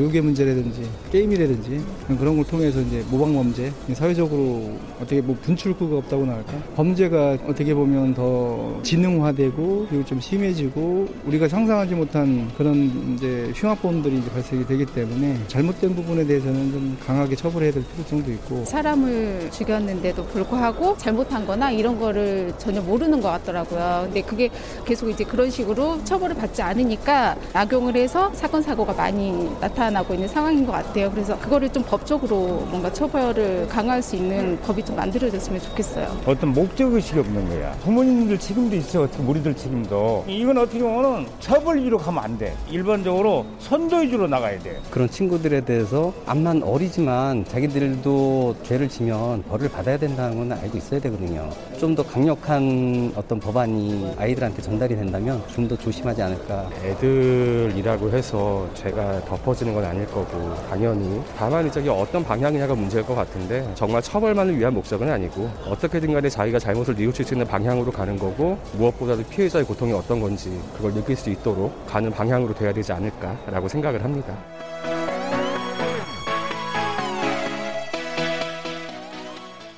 교육의 문제라든지 게임이라든지 그런 걸 통해서 이제 모방 범죄 사회적으로 어떻게 뭐 분출구가 없다고나 할까 범죄가 어떻게 보면 더 지능화되고 그리고 좀 심해지고 우리가 상상하지 못한 그런 이제 흉악범들이 이제 발생이 되기 때문에 잘못된 부분에 대해서는 좀 강하게 처벌해야 될 필요성도 있고 사람을 죽였는데도 불구하고 잘못한-거나 이런 거를 전혀 모르는 것 같더라고요. 근데 그게 계속 이제 그런 식으로 처벌을 받지 않으니까 악용을 해서 사건 사고가 많이 나타. 나타나고 있는 상황인 것 같아요. 그래서 그거를 좀 법적으로 뭔가 처벌을 강화할 수 있는 법이 좀 만들어졌으면 좋겠어요. 어떤 목적의식이 없는 거야. 부모님들 책임도 있어. 우리들 책임도. 이건 어떻게 보면 처벌 위로 가면 안 돼. 일반적으로 선도 위주로 나가야 돼. 그런 친구들에 대해서 암만 어리지만 자기들도 죄를 지면 벌을 받아야 된다는 건 알고 있어야 되거든요. 좀 더 강력한 어떤 법안이 아이들한테 전달이 된다면 좀 더 조심하지 않을까. 애들이라고 해서 죄가 덮어지는 건건 아닐 거고 당연히 다만 이제 어떤 방향이냐가 문제일 것 같은데 정말 처벌만을 위한 목적은 아니고 어떻게든 간에 자기가 잘못을 뉘우칠 수 있는 방향으로 가는 거고 무엇보다도 피해자의 고통이 어떤 건지 그걸 느낄 수 있도록 가는 방향으로 돼야 되지 않을까라고 생각을 합니다.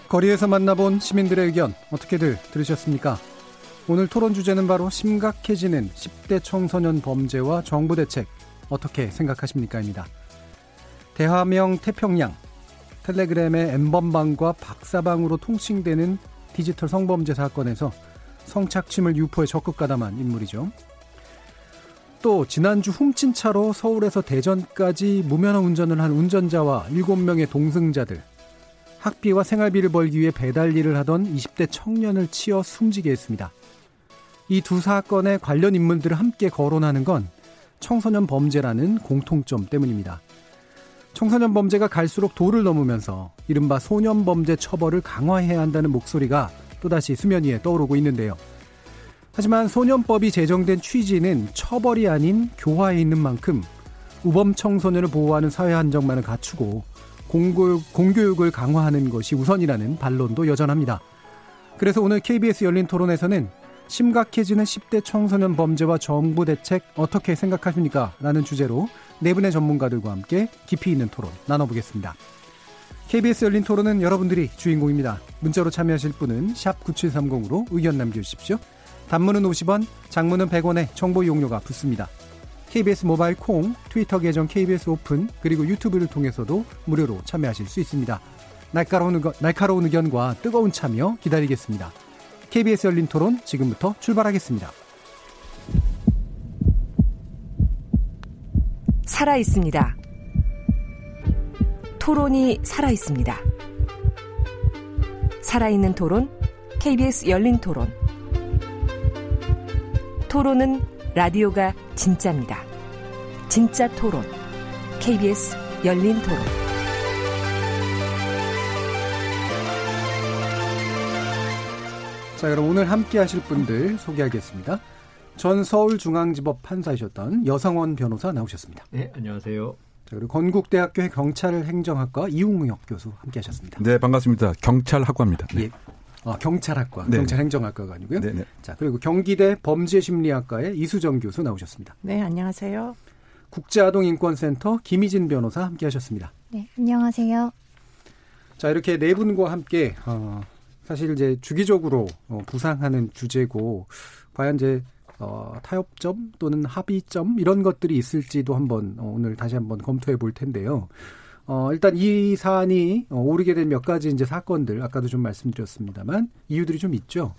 거리에서 만나본 시민들의 의견 어떻게들 들으셨습니까? 오늘 토론 주제는 바로 심각해지는 10대 청소년 범죄와 정부 대책 어떻게 생각하십니까?입니다. 대화명 태평양, 텔레그램의 엠번방과 박사방으로 통칭되는 디지털 성범죄 사건에서 성착취물 유포에 적극 가담한 인물이죠. 또 지난주 훔친 차로 서울에서 대전까지 무면허 운전을 한 운전자와 7명의 동승자들, 학비와 생활비를 벌기 위해 배달 일을 하던 20대 청년을 치어 숨지게 했습니다. 이 두 사건의 관련 인물들을 함께 거론하는 건 청소년 범죄라는 공통점 때문입니다. 청소년 범죄가 갈수록 도를 넘으면서 이른바 소년 범죄 처벌을 강화해야 한다는 목소리가 또다시 수면 위에 떠오르고 있는데요. 하지만 소년법이 제정된 취지는 처벌이 아닌 교화에 있는 만큼 우범 청소년을 보호하는 사회 한정만을 갖추고 공교육, 공교육을 강화하는 것이 우선이라는 반론도 여전합니다. 그래서 오늘 KBS 열린 토론에서는 심각해지는 10대 청소년 범죄와 정부 대책 어떻게 생각하십니까? 라는 주제로 네 분의 전문가들과 함께 깊이 있는 토론 나눠보겠습니다. KBS 열린 토론은 여러분들이 주인공입니다. 문자로 참여하실 분은 9730으로 의견 남겨주십시오. 단문은 50원, 장문은 100원에 정보 이용료가 붙습니다. KBS 모바일 콩, 트위터 계정 KBS 오픈, 그리고 유튜브를 통해서도 무료로 참여하실 수 있습니다. 날카로운, 날카로운 의견과 뜨거운 참여 기다리겠습니다. KBS 열린 토론 지금부터 출발하겠습니다. 살아 있습니다. 토론이 살아 있습니다. 살아있는 토론, KBS 열린 토론. 토론은 라디오가 진짜입니다. 진짜 토론, KBS 열린 토론. 자, 그럼 오늘 함께 하실 분들 소개하겠습니다. 전 서울중앙지법 판사이셨던 여성원 변호사 나오셨습니다. 네, 안녕하세요. 자, 그리고 건국대학교의 경찰 행정학과 이웅혁 교수 함께 하셨습니다. 네, 반갑습니다. 경찰학과입니다. 네. 예. 아, 경찰학과, 네. 경찰행정학과가 아니고요. 네, 네. 자, 그리고 경기대 범죄심리학과의 이수정 교수 나오셨습니다. 네, 안녕하세요. 국제아동인권센터 김희진 변호사 함께 하셨습니다. 네, 안녕하세요. 자, 이렇게 네 분과 함께 어, 사실 이제 주기적으로 어, 부상하는 주제고 과연 이제 어, 타협점 또는 합의점 이런 것들이 있을지도 한번 어, 오늘 다시 한번 검토해 볼 텐데요. 어, 일단 이 사안이 어, 오르게 된 몇 가지 이제 사건들 아까도 좀 말씀드렸습니다만 이유들이 좀 있죠.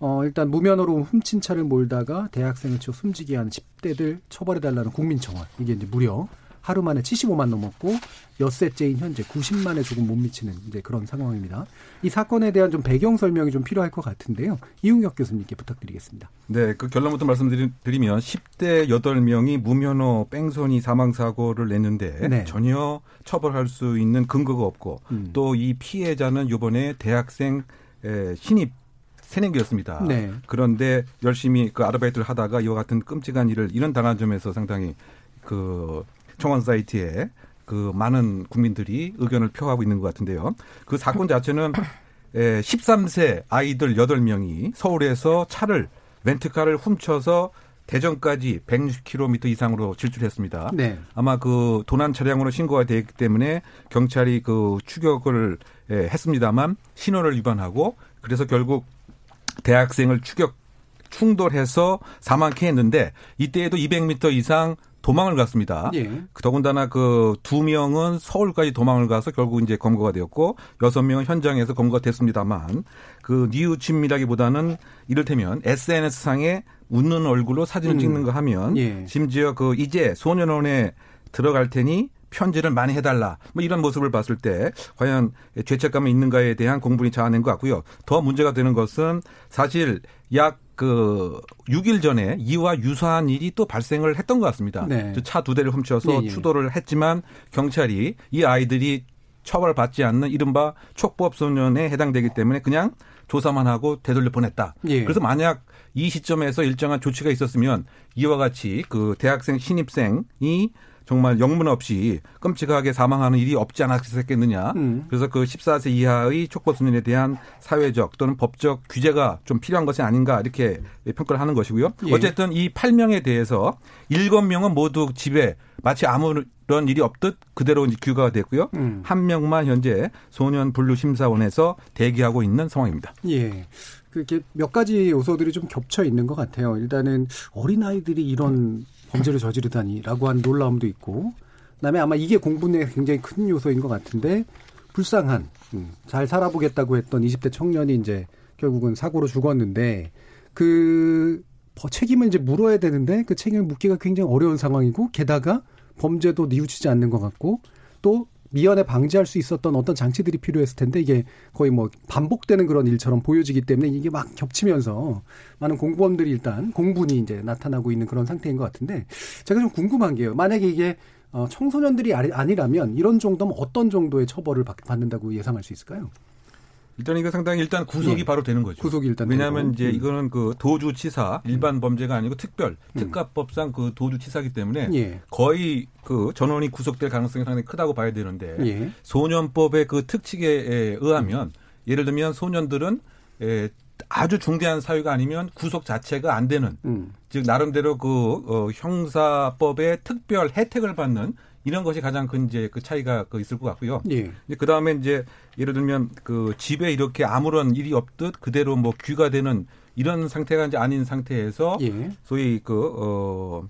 어, 일단 무면허로 훔친 차를 몰다가 대학생을 치고 숨지게 한 10대들 처벌해달라는 국민청원. 이게 이제 무려 하루 만에 75만 넘었고 엿새째인 현재 90만에 조금 못 미치는 이제 그런 상황입니다. 이 사건에 대한 좀 배경 설명이 좀 필요할 것 같은데요. 이웅혁 교수님께 부탁드리겠습니다. 네, 그 결론부터 말씀드리면 10대 8명이 무면허 뺑소니 사망 사고를 냈는데 네. 전혀 처벌할 수 있는 근거가 없고 음. 또이 피해자는 이번에 대학생 신입 새내기였습니다. 네. 그런데 열심히 그 아르바이트를 하다가 이와 같은 끔찍한 일을 이런 당한 점에서 상당히 그 청원 사이트에 그 많은 국민들이 의견을 표하고 있는 것 같은데요. 그 사건 자체는 13세 아이들 8명이 서울에서 차를 렌트카를 훔쳐서 대전까지 160km 이상으로 질주했습니다. 네. 아마 그 도난 차량으로 신고가 되기 때문에 경찰이 그 추격을 했습니다만 신호를 위반하고 그래서 결국 대학생을 추격 충돌해서 사망케 했는데 이때에도 200m 이상 도망을 갔습니다. 예. 더군다나 그 두 명은 서울까지 도망을 가서 결국 이제 검거가 되었고 여섯 명은 현장에서 검거가 됐습니다만 그 뉘우침이라기보다는 이를테면 SNS 상에 웃는 얼굴로 사진을 음. 찍는 거 하면 예. 심지어 그 이제 소년원에 들어갈 테니 편지를 많이 해달라. 뭐 이런 모습을 봤을 때 과연 죄책감이 있는가에 대한 공분이 자아낸 것 같고요. 더 문제가 되는 것은 사실 약 그 6일 전에 이와 유사한 일이 또 발생을 했던 것 같습니다. 네. 차두 대를 훔쳐서 예, 예. 추돌을 했지만 경찰이 이 아이들이 처벌받지 않는 이른바 촉법 소년에 해당되기 때문에 그냥 조사만 하고 되돌려 보냈다. 예. 그래서 만약 이 시점에서 일정한 조치가 있었으면 이와 같이 그 대학생 신입생이 정말 영문 없이 끔찍하게 사망하는 일이 없지 않았겠느냐. 음. 그래서 그 14세 이하의 촉법소년에 대한 사회적 또는 법적 규제가 좀 필요한 것이 아닌가 이렇게 평가를 하는 것이고요. 예. 어쨌든 이 8명에 대해서 7명은 모두 집에 마치 아무런 일이 없듯 그대로 규가가 됐고요. 음. 한 명만 현재 소년 분류 심사원에서 대기하고 있는 상황입니다. 예. 그게 몇 가지 요소들이 좀 겹쳐 있는 것 같아요. 일단은 어린 아이들이 이런 범죄를 저지르다니라고 하는 놀라움도 있고, 그다음에 아마 이게 공분에 굉장히 큰 요소인 것 같은데 불쌍한 음, 잘 살아보겠다고 했던 20대 청년이 이제 결국은 사고로 죽었는데 그 책임을 이제 물어야 되는데 그 책임을 묻기가 굉장히 어려운 상황이고 게다가 범죄도 뉘우치지 않는 것 같고 또 미연에 방지할 수 있었던 어떤 장치들이 필요했을 텐데 이게 거의 뭐 반복되는 그런 일처럼 보여지기 때문에 이게 막 겹치면서 많은 공범들이 일단 공분이 이제 나타나고 있는 그런 상태인 것 같은데 제가 좀 궁금한 게요. 만약에 이게 어, 청소년들이 아니라면 이런 정도면 어떤 정도의 처벌을 받는다고 예상할 수 있을까요? 일단 이거 상당히 일단 구속이 예. 바로 되는 거죠. 구속이 일단 왜냐하면 이제 음. 이거는 그 도주치사 일반 음. 범죄가 아니고 특별 음. 특가법상 그 도주치사기 때문에 예. 거의 그 전원이 구속될 가능성이 상당히 크다고 봐야 되는데 예. 소년법의 그 특칙에 의하면 예를 들면 소년들은 에, 아주 중대한 사유가 아니면 구속 자체가 안 되는 음. 즉 나름대로 그 어, 형사법의 특별 혜택을 받는 이런 것이 가장 큰 이제 그 차이가 그 있을 것 같고요. 예. 그 다음에 이제 예를 들면 그 집에 이렇게 아무런 일이 없듯 그대로 뭐 귀가 되는 이런 상태가 이제 아닌 상태에서 예. 소위 그, 어,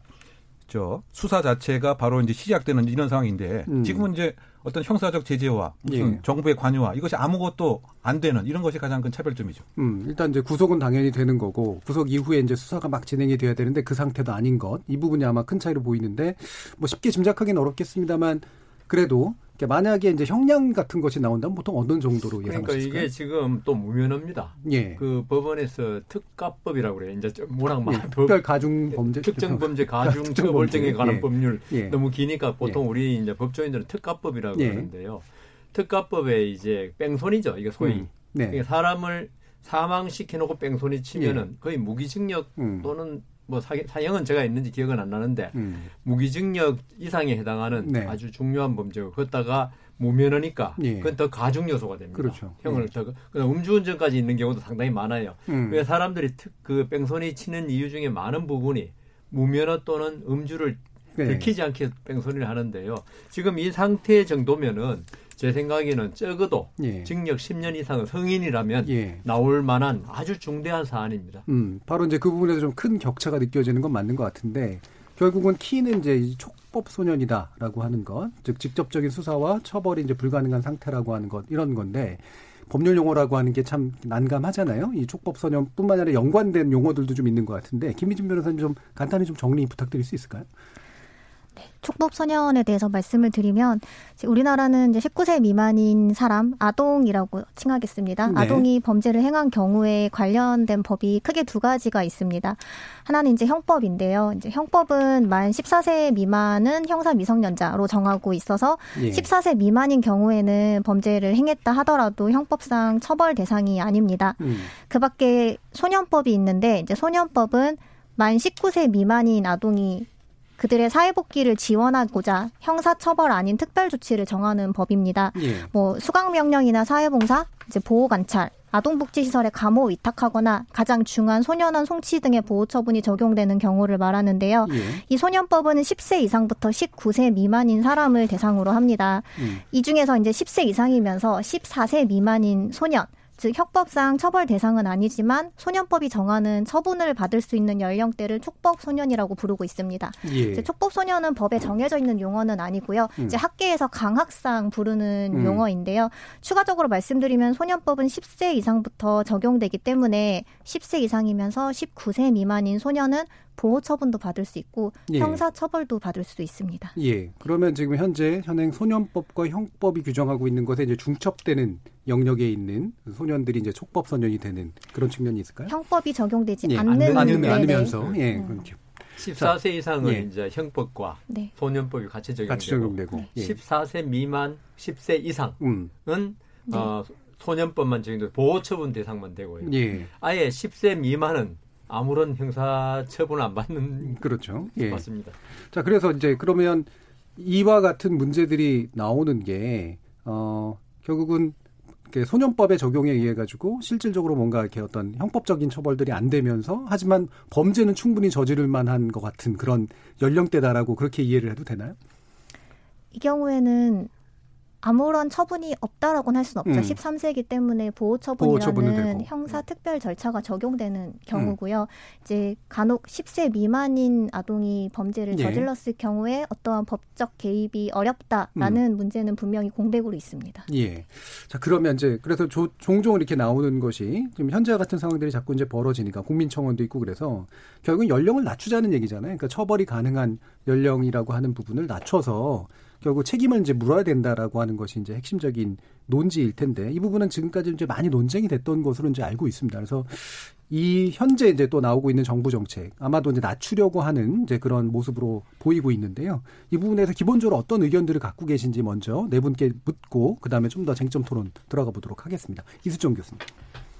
저 수사 자체가 바로 이제 시작되는 이런 상황인데 음. 지금은 이제 어떤 형사적 제재와 무슨 예. 정부의 관여와 이것이 아무것도 안 되는 이런 것이 가장 큰 차별점이죠. 음, 일단 이제 구속은 당연히 되는 거고 구속 이후에 이제 수사가 막 진행이 돼야 되는데 그 상태도 아닌 것 이 부분이 아마 큰 차이로 보이는데 뭐 쉽게 짐작하기는 어렵겠습니다만 그래도 만약에 이제 형량 같은 것이 나온다면 보통 어느 정도로 예상하실까요? 그러니까 이게 지금 또 무면허입니다. 예. 그 법원에서 특가법이라고 그래요. 이제 뭐랑 막 예. 특별 가중 범죄 특정 범죄 가중 처벌등에 관한 예. 법률 예. 너무 기니까 보통 예. 우리 이제 법조인들은 특가법이라고 예. 그러는데요. 특가법에 이제 뺑소니죠. 이게 소위 음. 네. 그러니까 사람을 사망시켜 놓고 뺑소니 치면은 거의 무기징역 음. 또는 뭐 사, 사형은 제가 있는지 기억은 안 나는데 음. 무기징역 이상에 해당하는 네. 아주 중요한 범죄고 그렇다가 무면허니까 예. 그건 더 가중 요소가 됩니다. 그렇죠. 형을 예. 더 음주운전까지 있는 경우도 상당히 많아요. 음. 왜 사람들이 특, 그 뺑소니 치는 이유 중에 많은 부분이 무면허 또는 음주를 네. 들키지 않게 뺑소니를 하는데요. 지금 이 상태 정도면은 제 생각에는 적어도 예. 징역 10년 이상은 성인이라면 예. 나올 만한 아주 중대한 사안입니다. 음, 바로 이제 그 부분에서 좀 큰 격차가 느껴지는 건 맞는 것 같은데 결국은 키는 이제 촉법 소년이다라고 하는 것, 즉 직접적인 수사와 처벌이 이제 불가능한 상태라고 하는 것 이런 건데 법률 용어라고 하는 게 참 난감하잖아요. 이 촉법 소년뿐만 아니라 연관된 용어들도 좀 있는 것 같은데 김미진 변호사님 좀 간단히 좀 정리 부탁드릴 수 있을까요? 촉법 소년에 대해서 말씀을 드리면 우리나라는 이제 19세 미만인 사람 아동이라고 칭하겠습니다. 네. 아동이 범죄를 행한 경우에 관련된 법이 크게 두 가지가 있습니다. 하나는 이제 형법인데요. 이제 형법은 만 14세 미만은 형사 미성년자로 정하고 있어서 예. 14세 미만인 경우에는 범죄를 행했다 하더라도 형법상 처벌 대상이 아닙니다. 음. 그 밖에 소년법이 있는데 이제 소년법은 만 19세 미만인 아동이 그들의 사회복귀를 지원하고자 형사처벌 아닌 특별조치를 정하는 법입니다. 예. 뭐 수강명령이나 사회봉사, 이제 보호관찰, 아동복지시설에 감호 위탁하거나 가장 중한 소년원 송치 등의 보호 처분이 적용되는 경우를 말하는데요. 예. 이 소년법은 10세 이상부터 19세 미만인 사람을 대상으로 합니다. 음. 이 중에서 이제 10세 이상이면서 14세 미만인 소년, 즉 형법상 처벌 대상은 아니지만 소년법이 정하는 처분을 받을 수 있는 연령대를 촉법 소년이라고 부르고 있습니다. 예. 촉법 소년은 법에 정해져 있는 용어는 아니고요. 음. 이제 학계에서 강학상 부르는 음. 용어인데요. 추가적으로 말씀드리면 소년법은 10세 이상부터 적용되기 때문에 10세 이상이면서 19세 미만인 소년은 보호 처분도 받을 수 있고 예. 형사 처벌도 받을 수 있습니다. 예. 그러면 지금 현재 현행 소년법과 형법이 규정하고 있는 것에 이제 중첩되는 영역에 있는 소년들이 이제 촉법 소년이 되는 그런 측면이 있을까요? 형법이 적용되지 예. 않는 않으면, 않으면서 예. 음. 14세 이상은 예. 이제 형법과 네. 소년법이 같이 적용되고, 같이 적용되고 예. 14세 미만 10세 이상은 음. 어, 소년법만 적용되고 보호처분 대상만 되고요. 예. 아예 10세 미만은 아무런 형사 처분을 안 받는 그렇죠. 예. 맞습니다. 자, 그래서 이제 그러면 이와 같은 문제들이 나오는 게 어, 결국은 소년법의 적용에 의해 가지고 실질적으로 뭔가 이렇게 어떤 형법적인 처벌들이 안 되면서 하지만 범죄는 충분히 저지를 만한 것 같은 그런 연령대다라고 그렇게 이해를 해도 되나요? 이 경우에는 아무런 처분이 없다라고는 할 수는 없죠. 음. 13세기 때문에 보호 처분이라는 형사 특별 절차가 적용되는 경우고요. 음. 이제 간혹 10세 미만인 아동이 범죄를 예. 저질렀을 경우에 어떠한 법적 개입이 어렵다라는 음. 문제는 분명히 공백으로 있습니다. 예. 자 그러면 이제 그래서 조, 종종 이렇게 나오는 것이 지금 현재와 같은 상황들이 자꾸 이제 벌어지니까 국민청원도 있고 그래서 결국 연령을 낮추자는 얘기잖아요. 그러니까 처벌이 가능한 연령이라고 하는 부분을 낮춰서 결국 책임을 이제 물어야 된다라고 하는 것이 이제 핵심적인 논지일 텐데 이 부분은 지금까지 이제 많이 논쟁이 됐던 것으로 이제 알고 있습니다. 그래서 이 현재 이제 또 나오고 있는 정부 정책 아마도 이제 낮추려고 하는 이제 그런 모습으로 보이고 있는데요. 이 부분에서 기본적으로 어떤 의견들을 갖고 계신지 먼저 네 분께 묻고 그다음에 좀 더 쟁점 토론 들어가 보도록 하겠습니다. 이수정 교수님.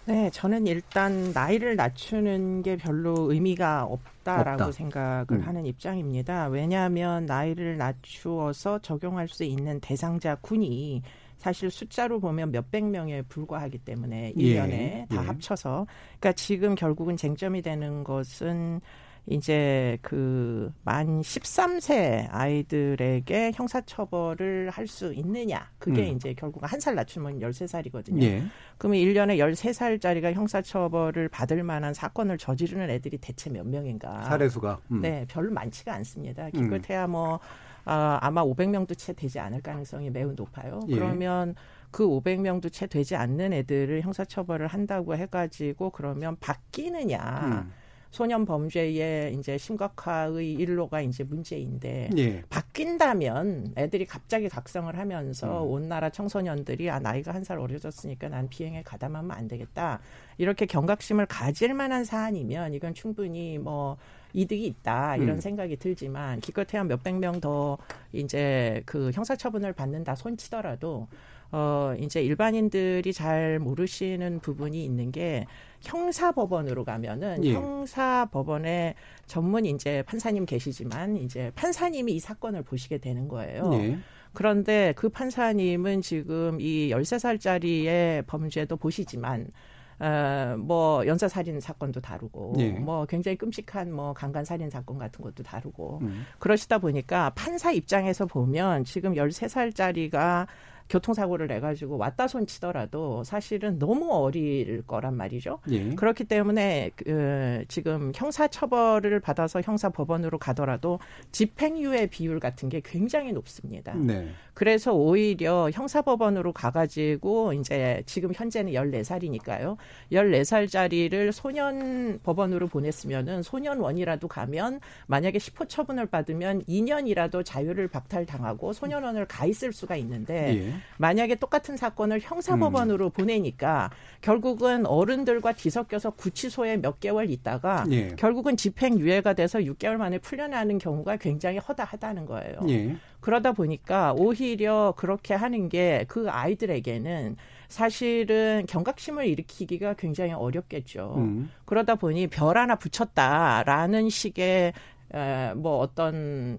네, 저는 일단 나이를 낮추는 게 별로 의미가 없다라고 없다. 생각을 음. 하는 입장입니다. 왜냐하면 나이를 낮추어서 적용할 수 있는 대상자 군이 사실 숫자로 보면 몇백 명에 불과하기 때문에 1년에 예. 다 예. 합쳐서 그러니까 지금 결국은 쟁점이 되는 것은 이제 그 만 13세 아이들에게 형사처벌을 할 수 있느냐. 그게 음. 이제 결국 한 살 낮추면 13살이거든요. 예. 그러면 1년에 13살짜리가 형사처벌을 받을 만한 사건을 저지르는 애들이 대체 몇 명인가. 사례수가. 음. 네, 별로 많지가 않습니다. 기껏해야 음. 뭐, 아, 아마 500명도 채 되지 않을 가능성이 매우 높아요. 예. 그러면 그 500명도 채 되지 않는 애들을 형사처벌을 한다고 해가지고 그러면 바뀌느냐. 음. 소년 범죄의 이제 심각화의 일로가 이제 문제인데 예. 바뀐다면 애들이 갑자기 각성을 하면서 음. 온 나라 청소년들이 아 나이가 한 살 어려졌으니까 난 비행에 가담하면 안 되겠다 이렇게 경각심을 가질 만한 사안이면 이건 충분히 뭐 이득이 있다 이런 음. 생각이 들지만 기껏해야 몇백 명 더 이제 그 형사처분을 받는다 손치더라도 어, 이제 일반인들이 잘 모르시는 부분이 있는 게 형사법원으로 가면은 예. 형사법원에 전문 이제 판사님 계시지만 이제 판사님이 이 사건을 보시게 되는 거예요. 예. 그런데 그 판사님은 지금 이 열세 살짜리의 범죄도 보시지만 어, 뭐 연쇄 살인 사건도 다루고 예. 뭐 굉장히 끔찍한 뭐 강간 살인 사건 같은 것도 다루고 음. 그러시다 보니까 판사 입장에서 보면 지금 열세 살짜리가 교통사고를 내가지고 왔다 손 치더라도 사실은 너무 어릴 거란 말이죠. 예. 그렇기 때문에 그 지금 형사처벌을 받아서 형사법원으로 가더라도 집행유예 비율 같은 게 굉장히 높습니다. 네. 그래서 오히려 형사법원으로 가가지고 이제 지금 현재는 14살이니까요. 14살짜리를 소년 법원으로 보냈으면은 소년원이라도 가면 만약에 10호 처분을 받으면 2년이라도 자유를 박탈당하고 소년원을 가 있을 수가 있는데 예. 만약에 똑같은 사건을 형사법원으로 음. 보내니까 결국은 어른들과 뒤섞여서 구치소에 몇 개월 있다가 예. 결국은 집행유예가 돼서 6개월 만에 풀려나는 경우가 굉장히 허다하다는 거예요. 예. 그러다 보니까 오히려 그렇게 하는 게 그 아이들에게는 사실은 경각심을 일으키기가 굉장히 어렵겠죠. 음. 그러다 보니 별 하나 붙였다라는 식의 에, 뭐 어떤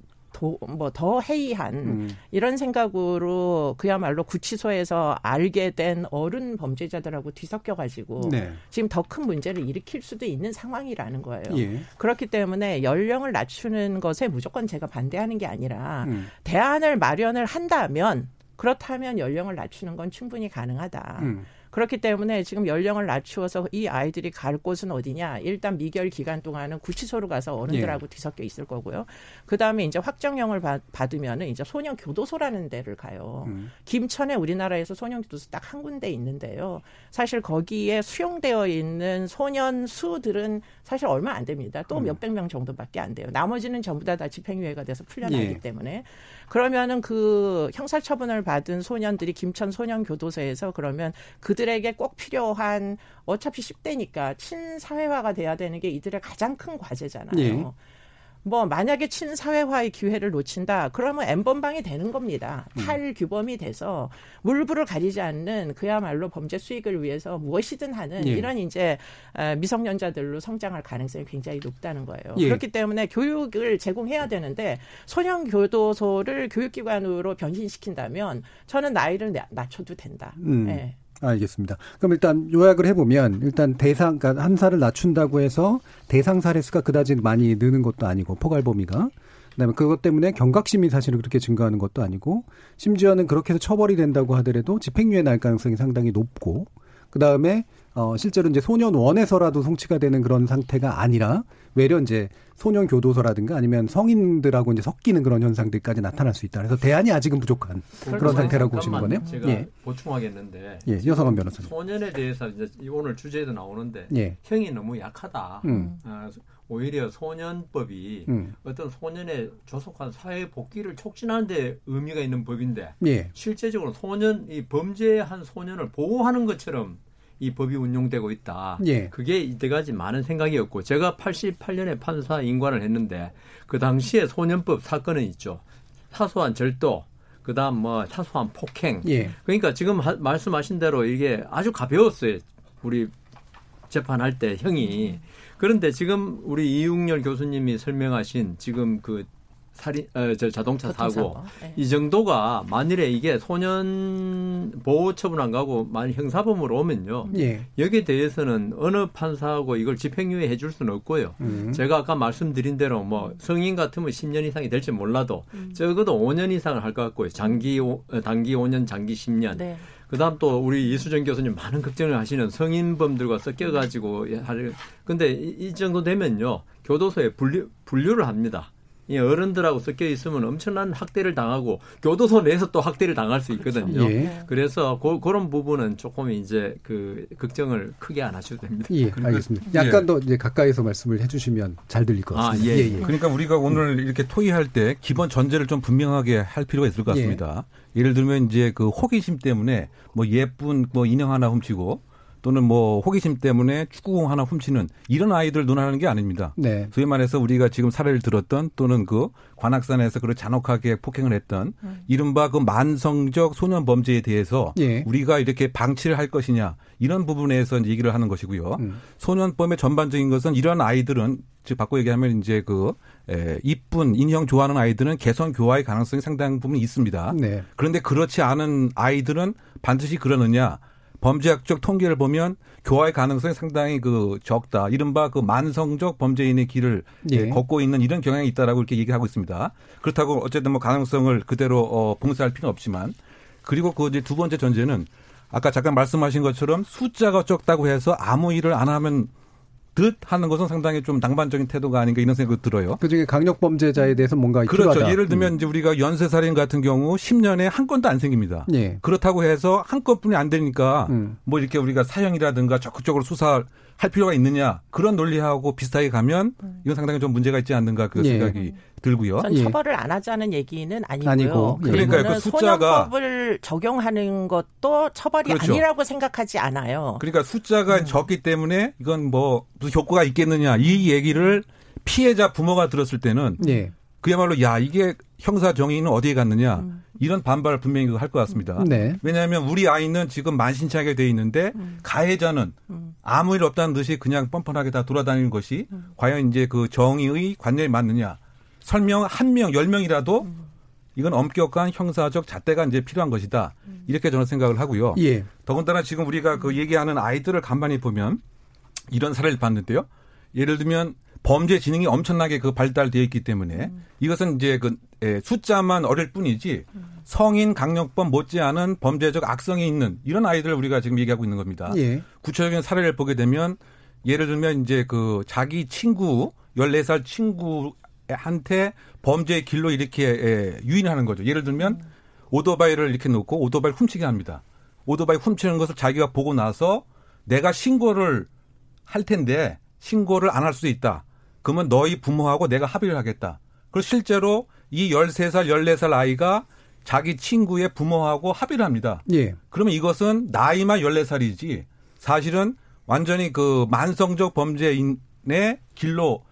뭐더 해이한 음. 이런 생각으로 그야말로 구치소에서 알게 된 어른 범죄자들하고 뒤섞여 가지고 네. 지금 더 큰 문제를 일으킬 수도 있는 상황이라는 거예요. 예. 그렇기 때문에 연령을 낮추는 것에 무조건 제가 반대하는 게 아니라 음. 대안을 마련을 한다면 그렇다면 연령을 낮추는 건 충분히 가능하다. 음. 그렇기 때문에 지금 연령을 낮추어서 이 아이들이 갈 곳은 어디냐? 일단 미결 기간 동안은 구치소로 가서 어른들하고 예. 뒤섞여 있을 거고요. 그 다음에 이제 확정령을 받, 받으면은 이제 소년 교도소라는 데를 가요. 음. 김천에 우리나라에서 소년 교도소 딱 한 군데 있는데요. 사실 거기에 수용되어 있는 소년 수들은 사실 얼마 안 됩니다. 또 음. 몇백 명 정도밖에 안 돼요. 나머지는 전부 다, 다 집행유예가 돼서 풀려나기 예. 때문에 그러면은 그 형사 처분을 받은 소년들이 김천 소년 교도소에서 그러면 그들에게 꼭 필요한 어차피 10대니까 친사회화가 돼야 되는 게 이들의 가장 큰 과제잖아요. 예. 뭐 만약에 친사회화의 기회를 놓친다 그러면 엠번방이 되는 겁니다. 음. 탈규범이 돼서 물불을 가리지 않는 그야말로 범죄 수익을 위해서 무엇이든 하는 예. 이런 이제 미성년자들로 성장할 가능성이 굉장히 높다는 거예요. 예. 그렇기 때문에 교육을 제공해야 되는데 소년 교도소를 교육기관으로 변신시킨다면 저는 나이를 낮춰도 된다. 음. 네. 알겠습니다. 그럼 일단 요약을 해보면 일단 대상, 그러니까 한 살을 낮춘다고 해서 대상 사례 수가 그다지 많이 느는 것도 아니고 포괄 범위가 그다음에 그것 때문에 경각심이 사실은 그렇게 증가하는 것도 아니고 심지어는 그렇게 해서 처벌이 된다고 하더라도 집행유예 날 가능성이 상당히 높고 그다음에 어 실제로 이제 소년 원에서라도 송치가 되는 그런 상태가 아니라 외려 이제 소년 교도소라든가 아니면 성인들하고 이제 섞이는 그런 현상들까지 나타날 수 있다. 그래서 대안이 아직은 부족한 그런 상태라고 보시는 거네요. 제가 예. 보충하겠는데. 예, 여성원 변호사님. 소년에 대해서 이제 오늘 주제도 나오는데 예. 형이 너무 약하다. 음. 아, 오히려 소년법이 음. 어떤 소년의 조속한 사회 복귀를 촉진하는 데 의미가 있는 법인데 예. 실제적으로 소년 이 범죄한 소년을 보호하는 것처럼 이 법이 운용되고 있다. 예. 그게 이때까지 많은 생각이었고 제가 88년에 판사 인관을 했는데 그 당시에 소년법 사건은 있죠. 사소한 절도, 그다음 뭐 사소한 폭행. 예. 그러니까 지금 하, 말씀하신 대로 이게 아주 가벼웠어요. 우리 재판할 때 형이. 그런데 지금 우리 이웅열 교수님이 설명하신 지금 그 살인 어, 저 자동차 사고 네. 이 정도가 만일에 이게 소년 보호 처분 안 가고 만일 형사범으로 오면요 예. 여기에 대해서는 어느 판사하고 이걸 집행유예 해줄 수는 없고요 음. 제가 아까 말씀드린 대로 뭐 성인 같으면 10년 이상이 될지 몰라도 음. 적어도 5년 이상을 할 것 같고요 장기 단기 5년 장기 10년 네. 그다음 또 우리 이수정 교수님 많은 걱정을 하시는 성인범들과 섞여가지고 할 근데 이, 이 정도 되면요 교도소에 분류 분류를 합니다. 이 어른들하고 섞여 있으면 엄청난 학대를 당하고 교도소 내에서 또 학대를 당할 수 있거든요. 예. 그래서 고, 그런 부분은 조금 이제 그 걱정을 크게 안 하셔도 됩니다. 예, 알겠습니다. 약간 예. 더 이제 가까이서 말씀을 해주시면 잘 들릴 것 아, 같습니다. 아, 예, 예. 그러니까 우리가 오늘 이렇게 토의할 때 기본 전제를 좀 분명하게 할 필요가 있을 것 같습니다. 예. 예를 들면 이제 그 호기심 때문에 뭐 예쁜 뭐 인형 하나 훔치고 또는 뭐 호기심 때문에 축구공 하나 훔치는 이런 아이들 논하는 게 아닙니다. 네. 소위 말해서 우리가 지금 사례를 들었던 또는 그 관악산에서 그런 잔혹하게 폭행을 했던 음. 이른바 그 만성적 소년 범죄에 대해서 예. 우리가 이렇게 방치를 할 것이냐 이런 부분에서 얘기를 하는 것이고요. 음. 소년범의 전반적인 것은 이런 아이들은 즉 바꿔 얘기하면 이제 그 에, 이쁜 인형 좋아하는 아이들은 개선 교화의 가능성이 상당 부분 있습니다. 네. 그런데 그렇지 않은 아이들은 반드시 그러느냐 범죄학적 통계를 보면 교화의 가능성이 상당히 그 적다. 이른바 그 만성적 범죄인의 길을 예. 걷고 있는 이런 경향이 있다라고 이렇게 얘기하고 있습니다. 그렇다고 어쨌든 뭐 가능성을 그대로 어 봉쇄할 필요는 없지만 그리고 그 이제 두 번째 전제는 아까 잠깐 말씀하신 것처럼 숫자가 적다고 해서 아무 일을 안 하면 듯 하는 것은 상당히 좀 낭만적인 태도가 아닌가 이런 생각이 들어요. 그중에 강력 범죄자에 대해서 뭔가 그렇죠. 필요하다. 예를 들면 음. 이제 우리가 연쇄 살인 같은 경우 10년에 한 건도 안 생깁니다. 예. 그렇다고 해서 한 건뿐이 안 되니까 음. 뭐 이렇게 우리가 사형이라든가 적극적으로 수사 할 필요가 있느냐 그런 논리하고 비슷하게 가면 음. 이건 상당히 좀 문제가 있지 않는가 그 예. 생각이 들고요. 전 처벌을 안 하자는 얘기는 아니고요. 아니고. 예. 그러니까 그 숫자가 소년법을 적용하는 것도 처벌이 그렇죠. 아니라고 생각하지 않아요. 그러니까 숫자가 음. 적기 때문에 이건 뭐 무슨 효과가 있겠느냐 이 얘기를 피해자 부모가 들었을 때는 예. 그야말로 야 이게 형사 정의는 어디에 갔느냐 음. 이런 반발을 분명히 할 것 같습니다. 네. 왜냐하면 우리 아이는 지금 만신창하게 돼 있는데 음. 가해자는 음. 아무 일 없다는 듯이 그냥 뻔뻔하게 다 돌아다니는 것이 음. 과연 이제 그 정의의 관념이 맞느냐 설명 한 명, 열 명이라도 음. 이건 엄격한 형사적 잣대가 이제 필요한 것이다. 음. 이렇게 저는 생각을 하고요. 예. 더군다나 지금 우리가 그 얘기하는 아이들을 간만히 보면 이런 사례를 봤는데요. 예를 들면 범죄 지능이 엄청나게 그 발달되어 있기 때문에 음. 이것은 이제 그 예, 숫자만 어릴 뿐이지 음. 성인 강력범 못지않은 범죄적 악성이 있는 이런 아이들을 우리가 지금 얘기하고 있는 겁니다. 예. 구체적인 사례를 보게 되면 예를 들면 이제 그 자기 친구 14살 친구 한테 범죄의 길로 이렇게 예, 유인하는 거죠. 예를 들면 음. 오토바이를 이렇게 놓고 오토바이를 훔치게 합니다. 오토바이 훔치는 것을 자기가 보고 나서 내가 신고를 할 텐데 신고를 안 할수 있다. 그러면 너희 부모하고 내가 합의를 하겠다. 그리고 실제로 이 13살, 14살 아이가 자기 친구의 부모하고 합의를 합니다. 예. 그러면 이것은 나이만 14살이지 사실은 완전히 그 만성적 범죄인의 길로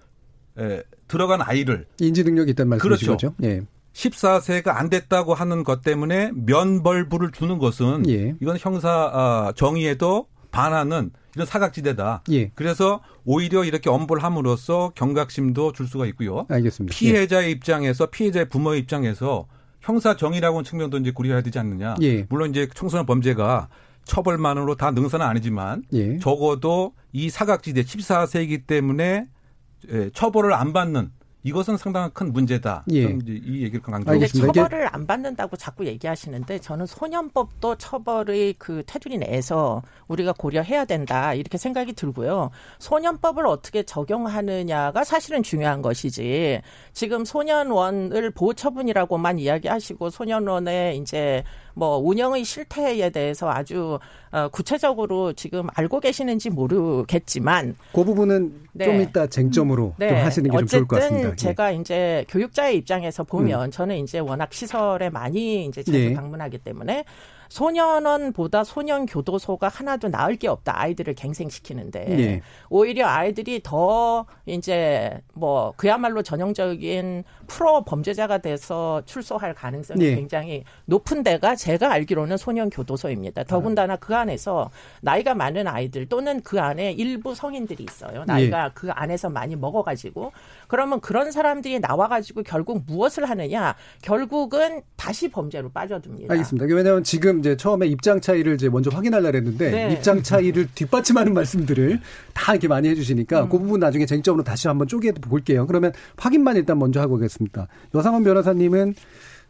에, 들어간 아이를 인지 능력이 있다는 말씀이시죠. 그렇죠. 예. 14세가 안 됐다고 하는 것 때문에 면벌부를 주는 것은 예. 이건 형사 아, 정의에도 반하는 이런 사각지대다. 예. 그래서 오히려 이렇게 엄벌 함으로써 경각심도 줄 수가 있고요. 알겠습니다. 피해자의 예. 입장에서 피해자의 부모의 입장에서 형사 정의라고 하는 측면도 이제 고려해야 되지 않느냐. 예. 물론 이제 청소년 범죄가 처벌만으로 다 능사는 아니지만 예. 적어도 이 사각지대 14세이기 때문에 예, 처벌을 안 받는 이것은 상당한 큰 문제다. 예. 이 얘기를 강조하고 습니다 처벌을 안 받는다고 자꾸 얘기하시는데 저는 소년법도 처벌의 그 테두리 내에서 우리가 고려해야 된다 이렇게 생각이 들고요. 소년법을 어떻게 적용하느냐가 사실은 중요한 것이지 지금 소년원을 보호처분이라고만 이야기하시고 소년원에 이제 뭐 운영의 실태에 대해서 아주 어, 구체적으로 지금 알고 계시는지 모르겠지만 그 부분은 네. 좀 이따 쟁점으로 네. 좀 하시는 게 좀 좋을 것 같습니다. 어쨌든 예. 제가 이제 교육자의 입장에서 보면 음. 저는 이제 워낙 시설에 많이 이제 자주 네. 방문하기 때문에 소년원보다 소년 교도소가 하나도 나을 게 없다. 아이들을 갱생시키는데 네. 오히려 아이들이 더 이제 뭐 그야말로 전형적인 프로 범죄자가 돼서 출소할 가능성이 네. 굉장히 높은 데가 제가 알기로는 소년 교도소입니다. 더군다나 그 안에서 나이가 많은 아이들 또는 그 안에 일부 성인들이 있어요. 나이가 네. 그 안에서 많이 먹어가지고 그러면 그런 사람들이 나와가지고 결국 무엇을 하느냐? 결국은 다시 범죄로 빠져듭니다. 알겠습니다. 왜냐하면 지금 이제 처음에 입장 차이를 이제 먼저 확인하려 했는데 네. 입장 차이를 뒷받침하는 말씀들을 다 이렇게 많이 해주시니까 음. 그 부분 나중에 쟁점으로 다시 한번 쪼개 볼게요. 그러면 확인만 일단 먼저 하고 오겠습니다. 여상원 변호사님은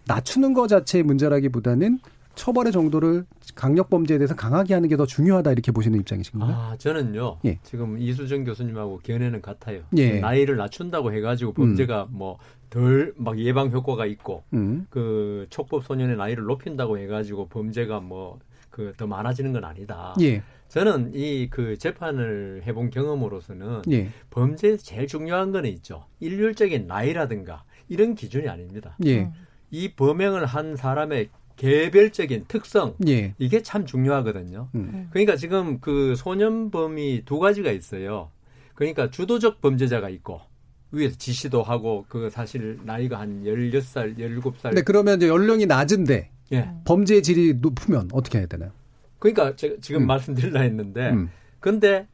낮추는 것 자체의 문제라기보다는 처벌의 정도를 강력 범죄에 대해서 강하게 하는 게 더 중요하다 이렇게 보시는 입장이신가요? 아, 저는요. 예. 지금 이수정 교수님하고 견해는 같아요. 예. 나이를 낮춘다고 해가지고 범죄가 음. 뭐덜 막 예방 효과가 있고 음. 그 촉법 소년의 나이를 높인다고 해가지고 범죄가 뭐 그 더 많아지는 건 아니다. 예. 저는 이 그 재판을 해본 경험으로서는 예. 범죄에서 제일 중요한 거는 있죠. 일률적인 나이라든가 이런 기준이 아닙니다. 예. 이 범행을 한 사람의 개별적인 특성 예. 이게 참 중요하거든요. 음. 그러니까 지금 그 소년범이 두 가지가 있어요. 그러니까 주도적 범죄자가 있고 위에서 지시도 하고 그 사실 나이가 한 16살, 17살. 네, 그러면 이제 연령이 낮은데 예. 범죄 질이 높으면 어떻게 해야 되나요? 그러니까 제가 지금 음. 말씀드리려 했는데 음. 근데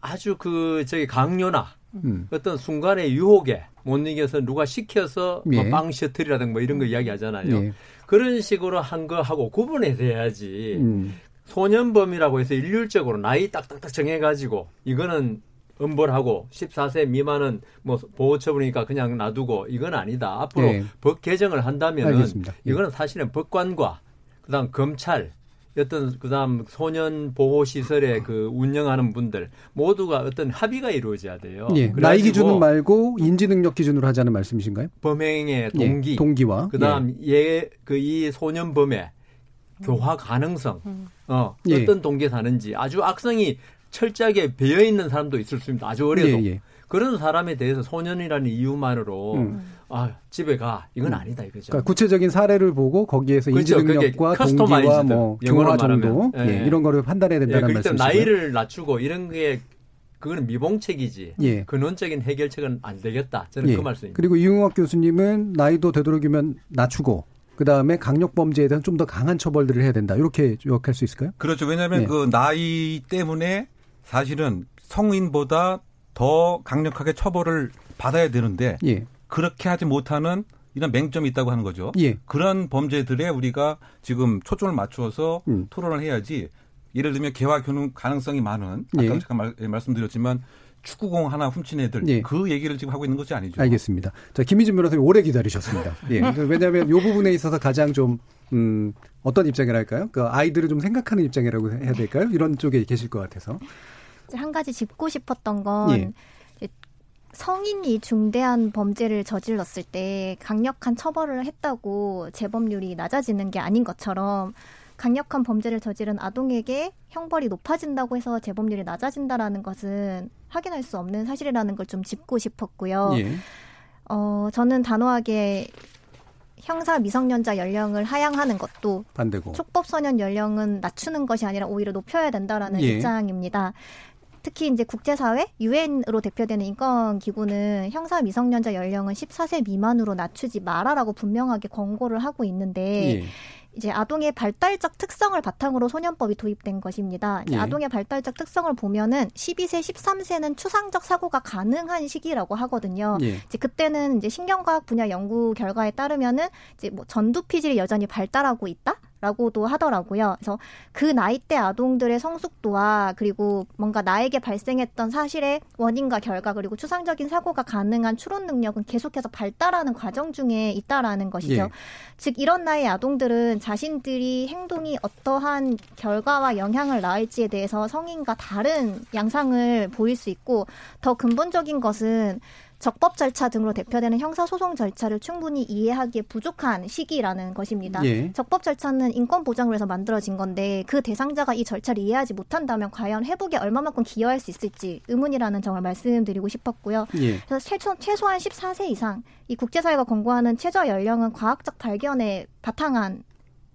아주 그 저기 강요나 음. 어떤 순간의 유혹에 못 이겨서 누가 시켜서 뭐 예. 뭐빵 셔틀이라든가 뭐 이런 거 이야기하잖아요. 예. 그런 식으로 한 거하고 구분해서 해야지. 음. 소년범이라고 해서 일률적으로 나이 딱딱딱 정해가지고 이거는 엄벌하고 14세 미만은 뭐 보호처분이니까 그냥 놔두고 이건 아니다. 앞으로 네. 법 개정을 한다면은 알겠습니다. 이거는 사실은 법관과 그다음 검찰 어떤 그다음 소년 보호 시설에 그 운영하는 분들 모두가 어떤 합의가 이루어져야 돼요. 예. 나이 기준은 말고 인지 능력 기준으로 하자는 말씀이신가요? 범행의 예, 동기, 예. 동기와 그다음 예 그 이 소년 범의 교화 가능성, 음. 어 예. 어떤 동기에 사는지 아주 악성이 철저하게 배어 있는 사람도 있을 수 있습니다. 아주 어려도. 예, 예. 그런 사람에 대해서 소년이라는 이유만으로 음. 아 집에 가 이건 음. 아니다 이거죠. 그러니까 구체적인 사례를 보고 거기에서 그렇죠. 인지 능력과 동기와 뭐 교화 정도 예. 예, 이런 거를 판단해야 된다는 예, 말씀이시죠. 나이를 낮추고 이런 게 그거는 미봉책이지. 예. 근원적인 해결책은 안 되겠다. 저는 예. 그 말씀입니다. 그리고 이용학 교수님은 나이도 되도록이면 낮추고 그 다음에 강력 범죄에 대한 좀 더 강한 처벌들을 해야 된다. 이렇게 요약할 수 있을까요? 그렇죠. 왜냐하면 예. 그 나이 때문에 사실은 성인보다 더 강력하게 처벌을 받아야 되는데 예. 그렇게 하지 못하는 이런 맹점이 있다고 하는 거죠. 예. 그런 범죄들에 우리가 지금 초점을 맞추어서 음. 토론을 해야지 예를 들면 개화 교육 가능성이 많은 아까 예. 잠깐 말, 예, 말씀드렸지만 축구공 하나 훔친 애들 예. 그 얘기를 지금 하고 있는 것이 아니죠. 알겠습니다. 자 김희진 변호사님 오래 기다리셨습니다. 예. 왜냐하면 이 부분에 있어서 가장 좀 음, 어떤 입장이랄까요? 그 아이들을 좀 생각하는 입장이라고 해야 될까요? 이런 쪽에 계실 것 같아서 한 가지 짚고 싶었던 건 예. 성인이 중대한 범죄를 저질렀을 때 강력한 처벌을 했다고 재범률이 낮아지는 게 아닌 것처럼 강력한 범죄를 저지른 아동에게 형벌이 높아진다고 해서 재범률이 낮아진다라는 것은 확인할 수 없는 사실이라는 걸 좀 짚고 싶었고요. 예. 어, 저는 단호하게 형사 미성년자 연령을 하향하는 것도 반대고 촉법 소년 연령은 낮추는 것이 아니라 오히려 높여야 된다라는 예. 입장입니다. 특히 이제 국제사회 유엔으로 대표되는 인권 기구는 형사 미성년자 연령은 14세 미만으로 낮추지 마라라고 분명하게 권고를 하고 있는데 예. 이제 아동의 발달적 특성을 바탕으로 소년법이 도입된 것입니다. 예. 아동의 발달적 특성을 보면은 12세, 13세는 추상적 사고가 가능한 시기라고 하거든요. 예. 이제 그때는 이제 신경과학 분야 연구 결과에 따르면은 이제 뭐 전두 피질이 여전히 발달하고 있다. 라고도 하더라고요. 그래서 그 나이대 아동들의 성숙도와 그리고 뭔가 나에게 발생했던 사실의 원인과 결과 그리고 추상적인 사고가 가능한 추론 능력은 계속해서 발달하는 과정 중에 있다라는 것이죠. 예. 즉 이런 나이의 아동들은 자신들이 행동이 어떠한 결과와 영향을 낳을지에 대해서 성인과 다른 양상을 보일 수 있고 더 근본적인 것은 적법 절차 등으로 대표되는 형사소송 절차를 충분히 이해하기에 부족한 시기라는 것입니다. 예. 적법 절차는 인권 보장을 위해서 만들어진 건데 그 대상자가 이 절차를 이해하지 못한다면 과연 회복에 얼마만큼 기여할 수 있을지 의문이라는 점을 말씀드리고 싶었고요. 예. 그래서 최소, 최소한 14세 이상 이 국제사회가 권고하는 최저 연령은 과학적 발견에 바탕한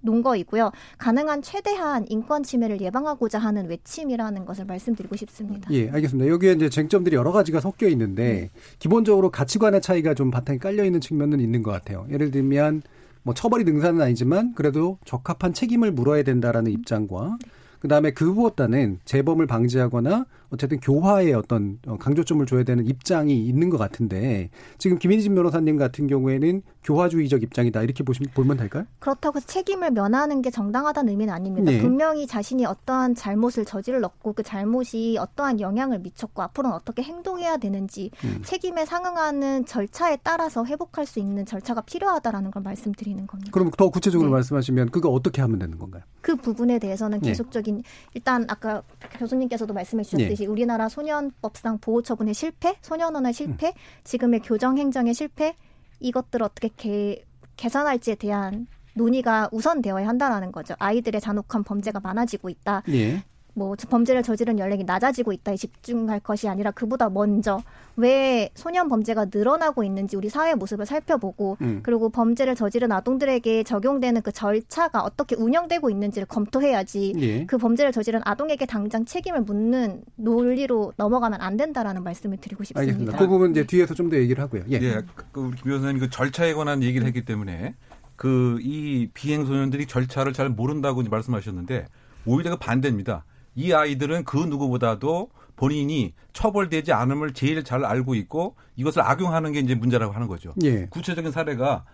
논거이고요. 가능한 최대한 인권 침해를 예방하고자 하는 외침이라는 것을 말씀드리고 싶습니다. 예, 알겠습니다. 여기에 이제 쟁점들이 여러 가지가 섞여 있는데 네. 기본적으로 가치관의 차이가 좀 바탕에 깔려 있는 측면은 있는 것 같아요. 예를 들면 뭐 처벌이 능사는 아니지만 그래도 적합한 책임을 물어야 된다라는 입장과 그다음에 그보다는 재범을 방지하거나 어쨌든 교화의 어떤 어, 강조점을 줘야 되는 입장이 있는 것 같은데 지금 김인진 변호사님 같은 경우에는 교화주의적 입장이다 이렇게 보시면 보면 될까요? 그렇다고 책임을 면하는 게 정당하다는 의미는 아닙니다. 네. 분명히 자신이 어떠한 잘못을 저질렀고 그 잘못이 어떠한 영향을 미쳤고 앞으로는 어떻게 행동해야 되는지 음. 책임에 상응하는 절차에 따라서 회복할 수 있는 절차가 필요하다라는 걸 말씀드리는 겁니다. 그럼 더 구체적으로 네. 말씀하시면 그거 어떻게 하면 되는 건가요? 그 부분에 대해서는 네. 계속적인 네. 일단 아까 교수님께서도 말씀해 주셨듯이 것이 우리나라 소년법상 보호 처분의 실패, 소년원의 실패, 음. 지금의 교정 행정의 실패 이것들을 어떻게 개, 개선할지에 대한 논의가 우선되어야 한다라는 거죠. 아이들의 잔혹한 범죄가 많아지고 있다. 예. 뭐 범죄를 저지른 연령이 낮아지고 있다에 집중할 것이 아니라 그보다 먼저 왜 소년 범죄가 늘어나고 있는지 우리 사회 모습을 살펴보고 음. 그리고 범죄를 저지른 아동들에게 적용되는 그 절차가 어떻게 운영되고 있는지를 검토해야지 예. 그 범죄를 저지른 아동에게 당장 책임을 묻는 논리로 넘어가면 안 된다라는 말씀을 드리고 싶습니다. 알겠습니다. 그 부분 이제 뒤에서 좀 더 얘기를 하고요. 예. 예 그 우리 김 변호사님 그 절차에 관한 얘기를 했기 때문에 그 이 비행 소년들이 절차를 잘 모른다고 말씀하셨는데 오히려 그 반대입니다. 이 아이들은 그 누구보다도 본인이 처벌되지 않음을 제일 잘 알고 있고 이것을 악용하는 게 이제 문제라고 하는 거죠. 예. 구체적인 사례가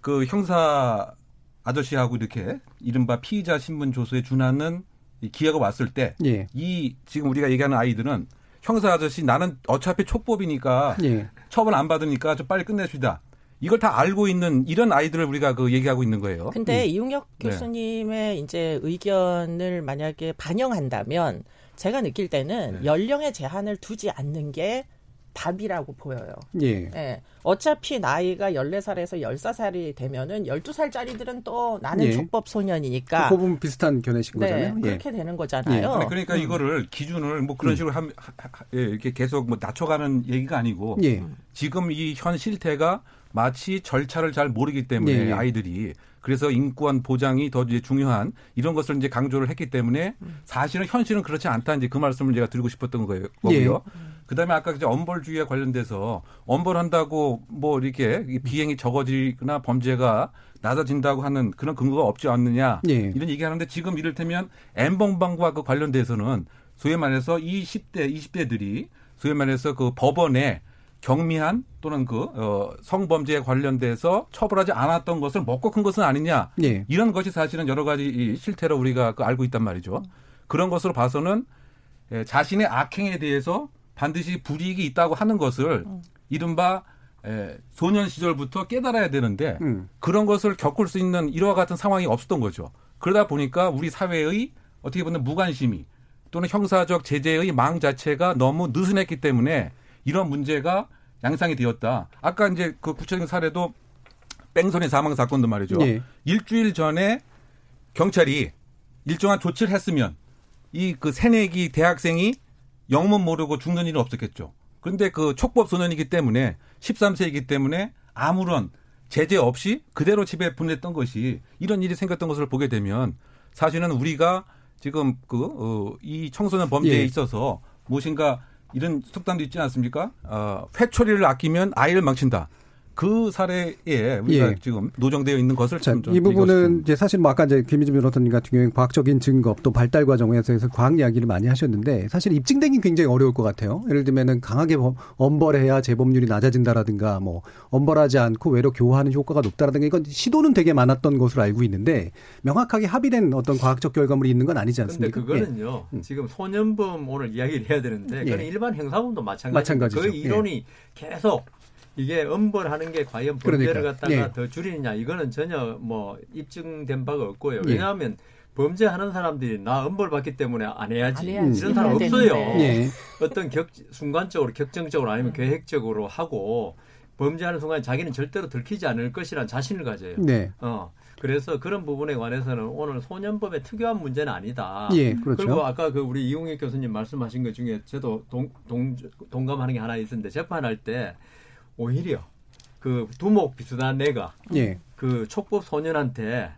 그 형사 아저씨하고 이렇게 이른바 피의자 신분 조서에 준하는 이 기회가 왔을 때이 예. 지금 우리가 얘기하는 아이들은 형사 아저씨 나는 어차피 촉법이니까 예. 처벌 안 받으니까 좀 빨리 끝내주다. 이걸 다 알고 있는 이런 아이들을 우리가 그 얘기하고 있는 거예요. 근데 음. 이용혁 네. 교수님의 네. 이제 의견을 만약에 반영한다면 제가 느낄 때는 네. 연령의 제한을 두지 않는 게 답이라고 보여요. 예. 예. 어차피 나이가 14살에서 14살이 되면은 12살짜리들은 또 나는 예. 촉법 소년이니까. 그 부분 비슷한 견해신 네, 거잖아요. 예. 그렇게 되는 거잖아요. 예. 그러니까 음. 이거를 기준을 뭐 그런 음. 식으로 한, 예, 이렇게 계속 뭐 낮춰가는 얘기가 아니고 예. 지금 이 현 실태가 마치 절차를 잘 모르기 때문에 예. 아이들이 그래서 인권 보장이 더 이제 중요한 이런 것을 이제 강조를 했기 때문에 사실은 현실은 그렇지 않다 이제 그 말씀을 제가 드리고 싶었던 거예요. 거고요. 예. 그다음에 아까 이제 엄벌주의에 관련돼서 엄벌한다고 뭐 이렇게 비행이 적어지거나 범죄가 낮아진다고 하는 그런 근거가 없지 않느냐 예. 이런 얘기하는데 지금 이를테면 엠번방과 그 관련돼서는 소위 말해서 이 10대 20대들이 소위 말해서 그 법원에 경미한 또는 그 어, 성범죄에 관련돼서 처벌하지 않았던 것을 먹고 큰 것은 아니냐 예. 이런 것이 사실은 여러 가지 실태로 우리가 그 알고 있단 말이죠. 그런 것으로 봐서는 예, 자신의 악행에 대해서 반드시 불이익이 있다고 하는 것을 이른바 에, 소년 시절부터 깨달아야 되는데 음. 그런 것을 겪을 수 있는 이와 같은 상황이 없었던 거죠. 그러다 보니까 우리 사회의 어떻게 보면 무관심이 또는 형사적 제재의 망 자체가 너무 느슨했기 때문에 이런 문제가 양상이 되었다. 아까 이제 그 구체적인 사례도 뺑소니 사망 사건도 말이죠. 예. 일주일 전에 경찰이 일정한 조치를 했으면 이 그 새내기 대학생이 영문 모르고 죽는 일은 없었겠죠. 그런데 그 촉법 소년이기 때문에 13세이기 때문에 아무런 제재 없이 그대로 집에 보냈던 것이 이런 일이 생겼던 것을 보게 되면 사실은 우리가 지금 그이 어, 청소년 범죄에 예. 있어서 무엇인가 이런 속담도 있지 않습니까? 어, 회초리를 아끼면 아이를 망친다. 그 사례에 우리가 예. 지금 노정되어 있는 것을 자, 이 부분은 이제 사실 뭐 아까 이제 김희준 변호사님 같은 경우에 과학적인 증거 또 발달 과정에서 과학 이야기를 많이 하셨는데 사실 입증되기 굉장히 어려울 것 같아요. 예를 들면은 강하게 엄벌해야 재범률이 낮아진다라든가 뭐 엄벌하지 않고 외로 교화하는 효과가 높다라든가 이건 시도는 되게 많았던 것으로 알고 있는데 명확하게 합의된 어떤 과학적 결과물이 있는 건 아니지 않습니까? 근데 그거는요. 예. 지금 소년범 오늘 이야기를 해야 되는데 그건 예. 일반 형사범도 마찬가지. 마찬가지죠. 그 이론이 예. 계속 이게 엄벌하는 게 과연 범죄를 그러니까. 갖다가 네. 더 줄이느냐 이거는 전혀 뭐 입증된 바가 없고요. 네. 왜냐하면 범죄하는 사람들이 나 엄벌 받기 때문에 안 해야지, 안 해야지. 이런 사람 없어요. 네. 어떤 격 순간적으로 격정적으로 아니면 음. 계획적으로 하고 범죄하는 순간 자기는 절대로 들키지 않을 것이란 자신을 가져요. 네. 어. 그래서 그런 부분에 관해서는 오늘 소년법의 특유한 문제는 아니다. 예, 그렇죠. 그리고 아까 그 우리 이용익 교수님 말씀하신 것 중에 저도 동, 동, 동감하는 게 하나 있었는데 재판할 때 오히려 그 두목 비슷한 내가 예. 그 촉법 소년한테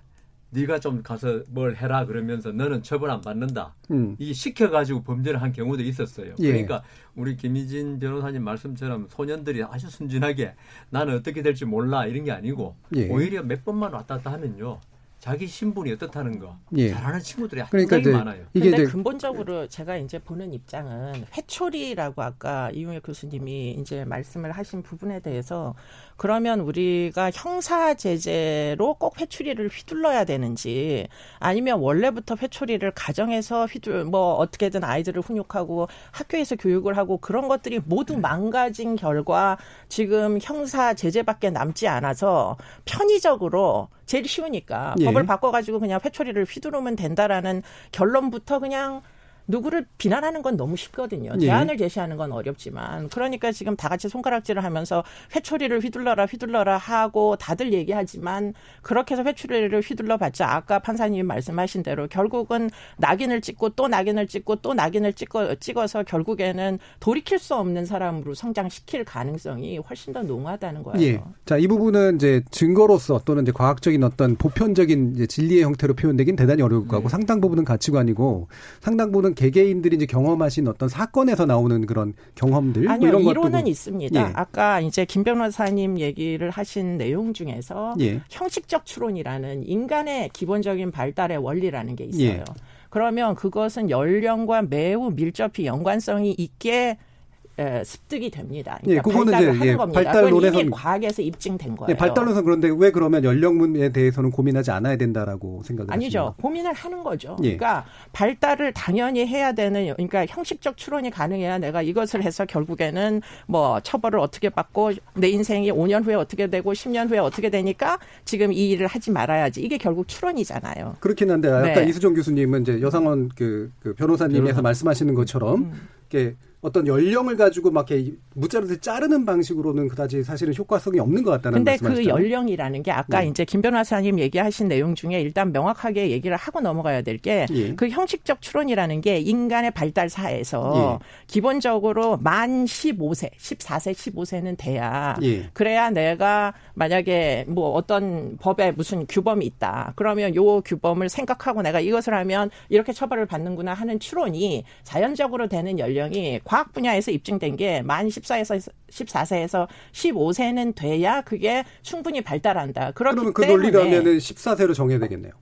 네가 좀 가서 뭘 해라 그러면서 너는 처벌 안 받는다. 음. 이 시켜가지고 범죄를 한 경우도 있었어요. 예. 그러니까 우리 김희진 변호사님 말씀처럼 소년들이 아주 순진하게 나는 어떻게 될지 몰라 이런 게 아니고 예. 오히려 몇 번만 왔다 갔다 하면요. 자기 신분이 어떻다는 거 예. 잘하는 친구들이 그러니까 굉장히 많아요. 이게 근데 근본적으로 제가 이제 보는 입장은 회초리라고 아까 이용혁 교수님이 이제 말씀을 하신 부분에 대해서 그러면 우리가 형사 제재로 꼭 회초리를 휘둘러야 되는지 아니면 원래부터 회초리를 가정에서 휘둘 뭐 어떻게든 아이들을 훈육하고 학교에서 교육을 하고 그런 것들이 모두 망가진 결과 지금 형사 제재밖에 남지 않아서 편의적으로 제일 쉬우니까 예. 법을 바꿔가지고 그냥 회초리를 휘두르면 된다라는 결론부터 그냥 누구를 비난하는 건 너무 쉽거든요. 예. 대안을 제시하는 건 어렵지만 그러니까 지금 다 같이 손가락질을 하면서 회초리를 휘둘러라 휘둘러라 하고 다들 얘기하지만 그렇게 해서 회초리를 휘둘러 봤자 아까 판사님이 말씀하신 대로 결국은 낙인을 찍고 또 낙인을 찍고 또 낙인을 찍어 찍어서 결국에는 돌이킬 수 없는 사람으로 성장시킬 가능성이 훨씬 더 농후하다는 거예요. 예. 자, 이 부분은 이제 증거로서 또는 이제 과학적인 어떤 보편적인 이제 진리의 형태로 표현되긴 대단히 어려울 거고 네. 상당 부분은 가치관이고 상당 부분은 개개인들이 이제 경험하신 어떤 사건에서 나오는 그런 경험들 뭐 아니요, 뭐 이런 이론은 것도 있습니다. 예. 아까 이제 김 변호사님 얘기를 하신 내용 중에서 예. 형식적 추론이라는 인간의 기본적인 발달의 원리라는 게 있어요. 예. 그러면 그것은 연령과 매우 밀접히 연관성이 있게 예, 습득이 됩니다. 그러니까 예, 그거는 발달을 이제, 하는 예, 겁니다. 발달론에서 과학에서 입증된 거예요. 예, 발달론에서 그런데 왜 그러면 연령문에 대해서는 고민하지 않아야 된다라고 생각을 아니죠. 하십니까? 고민을 하는 거죠. 예. 그러니까 발달을 당연히 해야 되는 그러니까 형식적 추론이 가능해야 내가 이것을 해서 결국에는 뭐 처벌을 어떻게 받고 내 인생이 5년 후에 어떻게 되고 10년 후에 어떻게 되니까 지금 이 일을 하지 말아야지. 이게 결국 추론이잖아요. 그렇긴 한데 아까 네. 이수정 교수님은 이제 여상원 그, 그 변호사님에서 변호사. 말씀하시는 것처럼 음. 이렇게 어떤 연령을 가지고 막 이렇게 무자르를 자르는 방식으로는 그다지 사실은 효과성이 없는 것 같다는 근데 말씀하시죠. 그 연령이라는 게 아까 네. 이제 김 변호사님 얘기하신 내용 중에 일단 명확하게 얘기를 하고 넘어가야 될 게그 예. 형식적 추론이라는 게 인간의 발달 사에서 예. 기본적으로 만 15세, 14세, 15세는 돼야 예. 그래야 내가 만약에 뭐 어떤 법에 무슨 규범이 있다. 그러면 요 규범을 생각하고 내가 이것을 하면 이렇게 처벌을 받는구나 하는 추론이 자연적으로 되는 연령이 과학 분야에서 입증된 게 만 14에서 14세에서 15세는 돼야 그게 충분히 발달한다. 그렇기 그러면 그 논리라면은 14세로 정해야 되겠네요.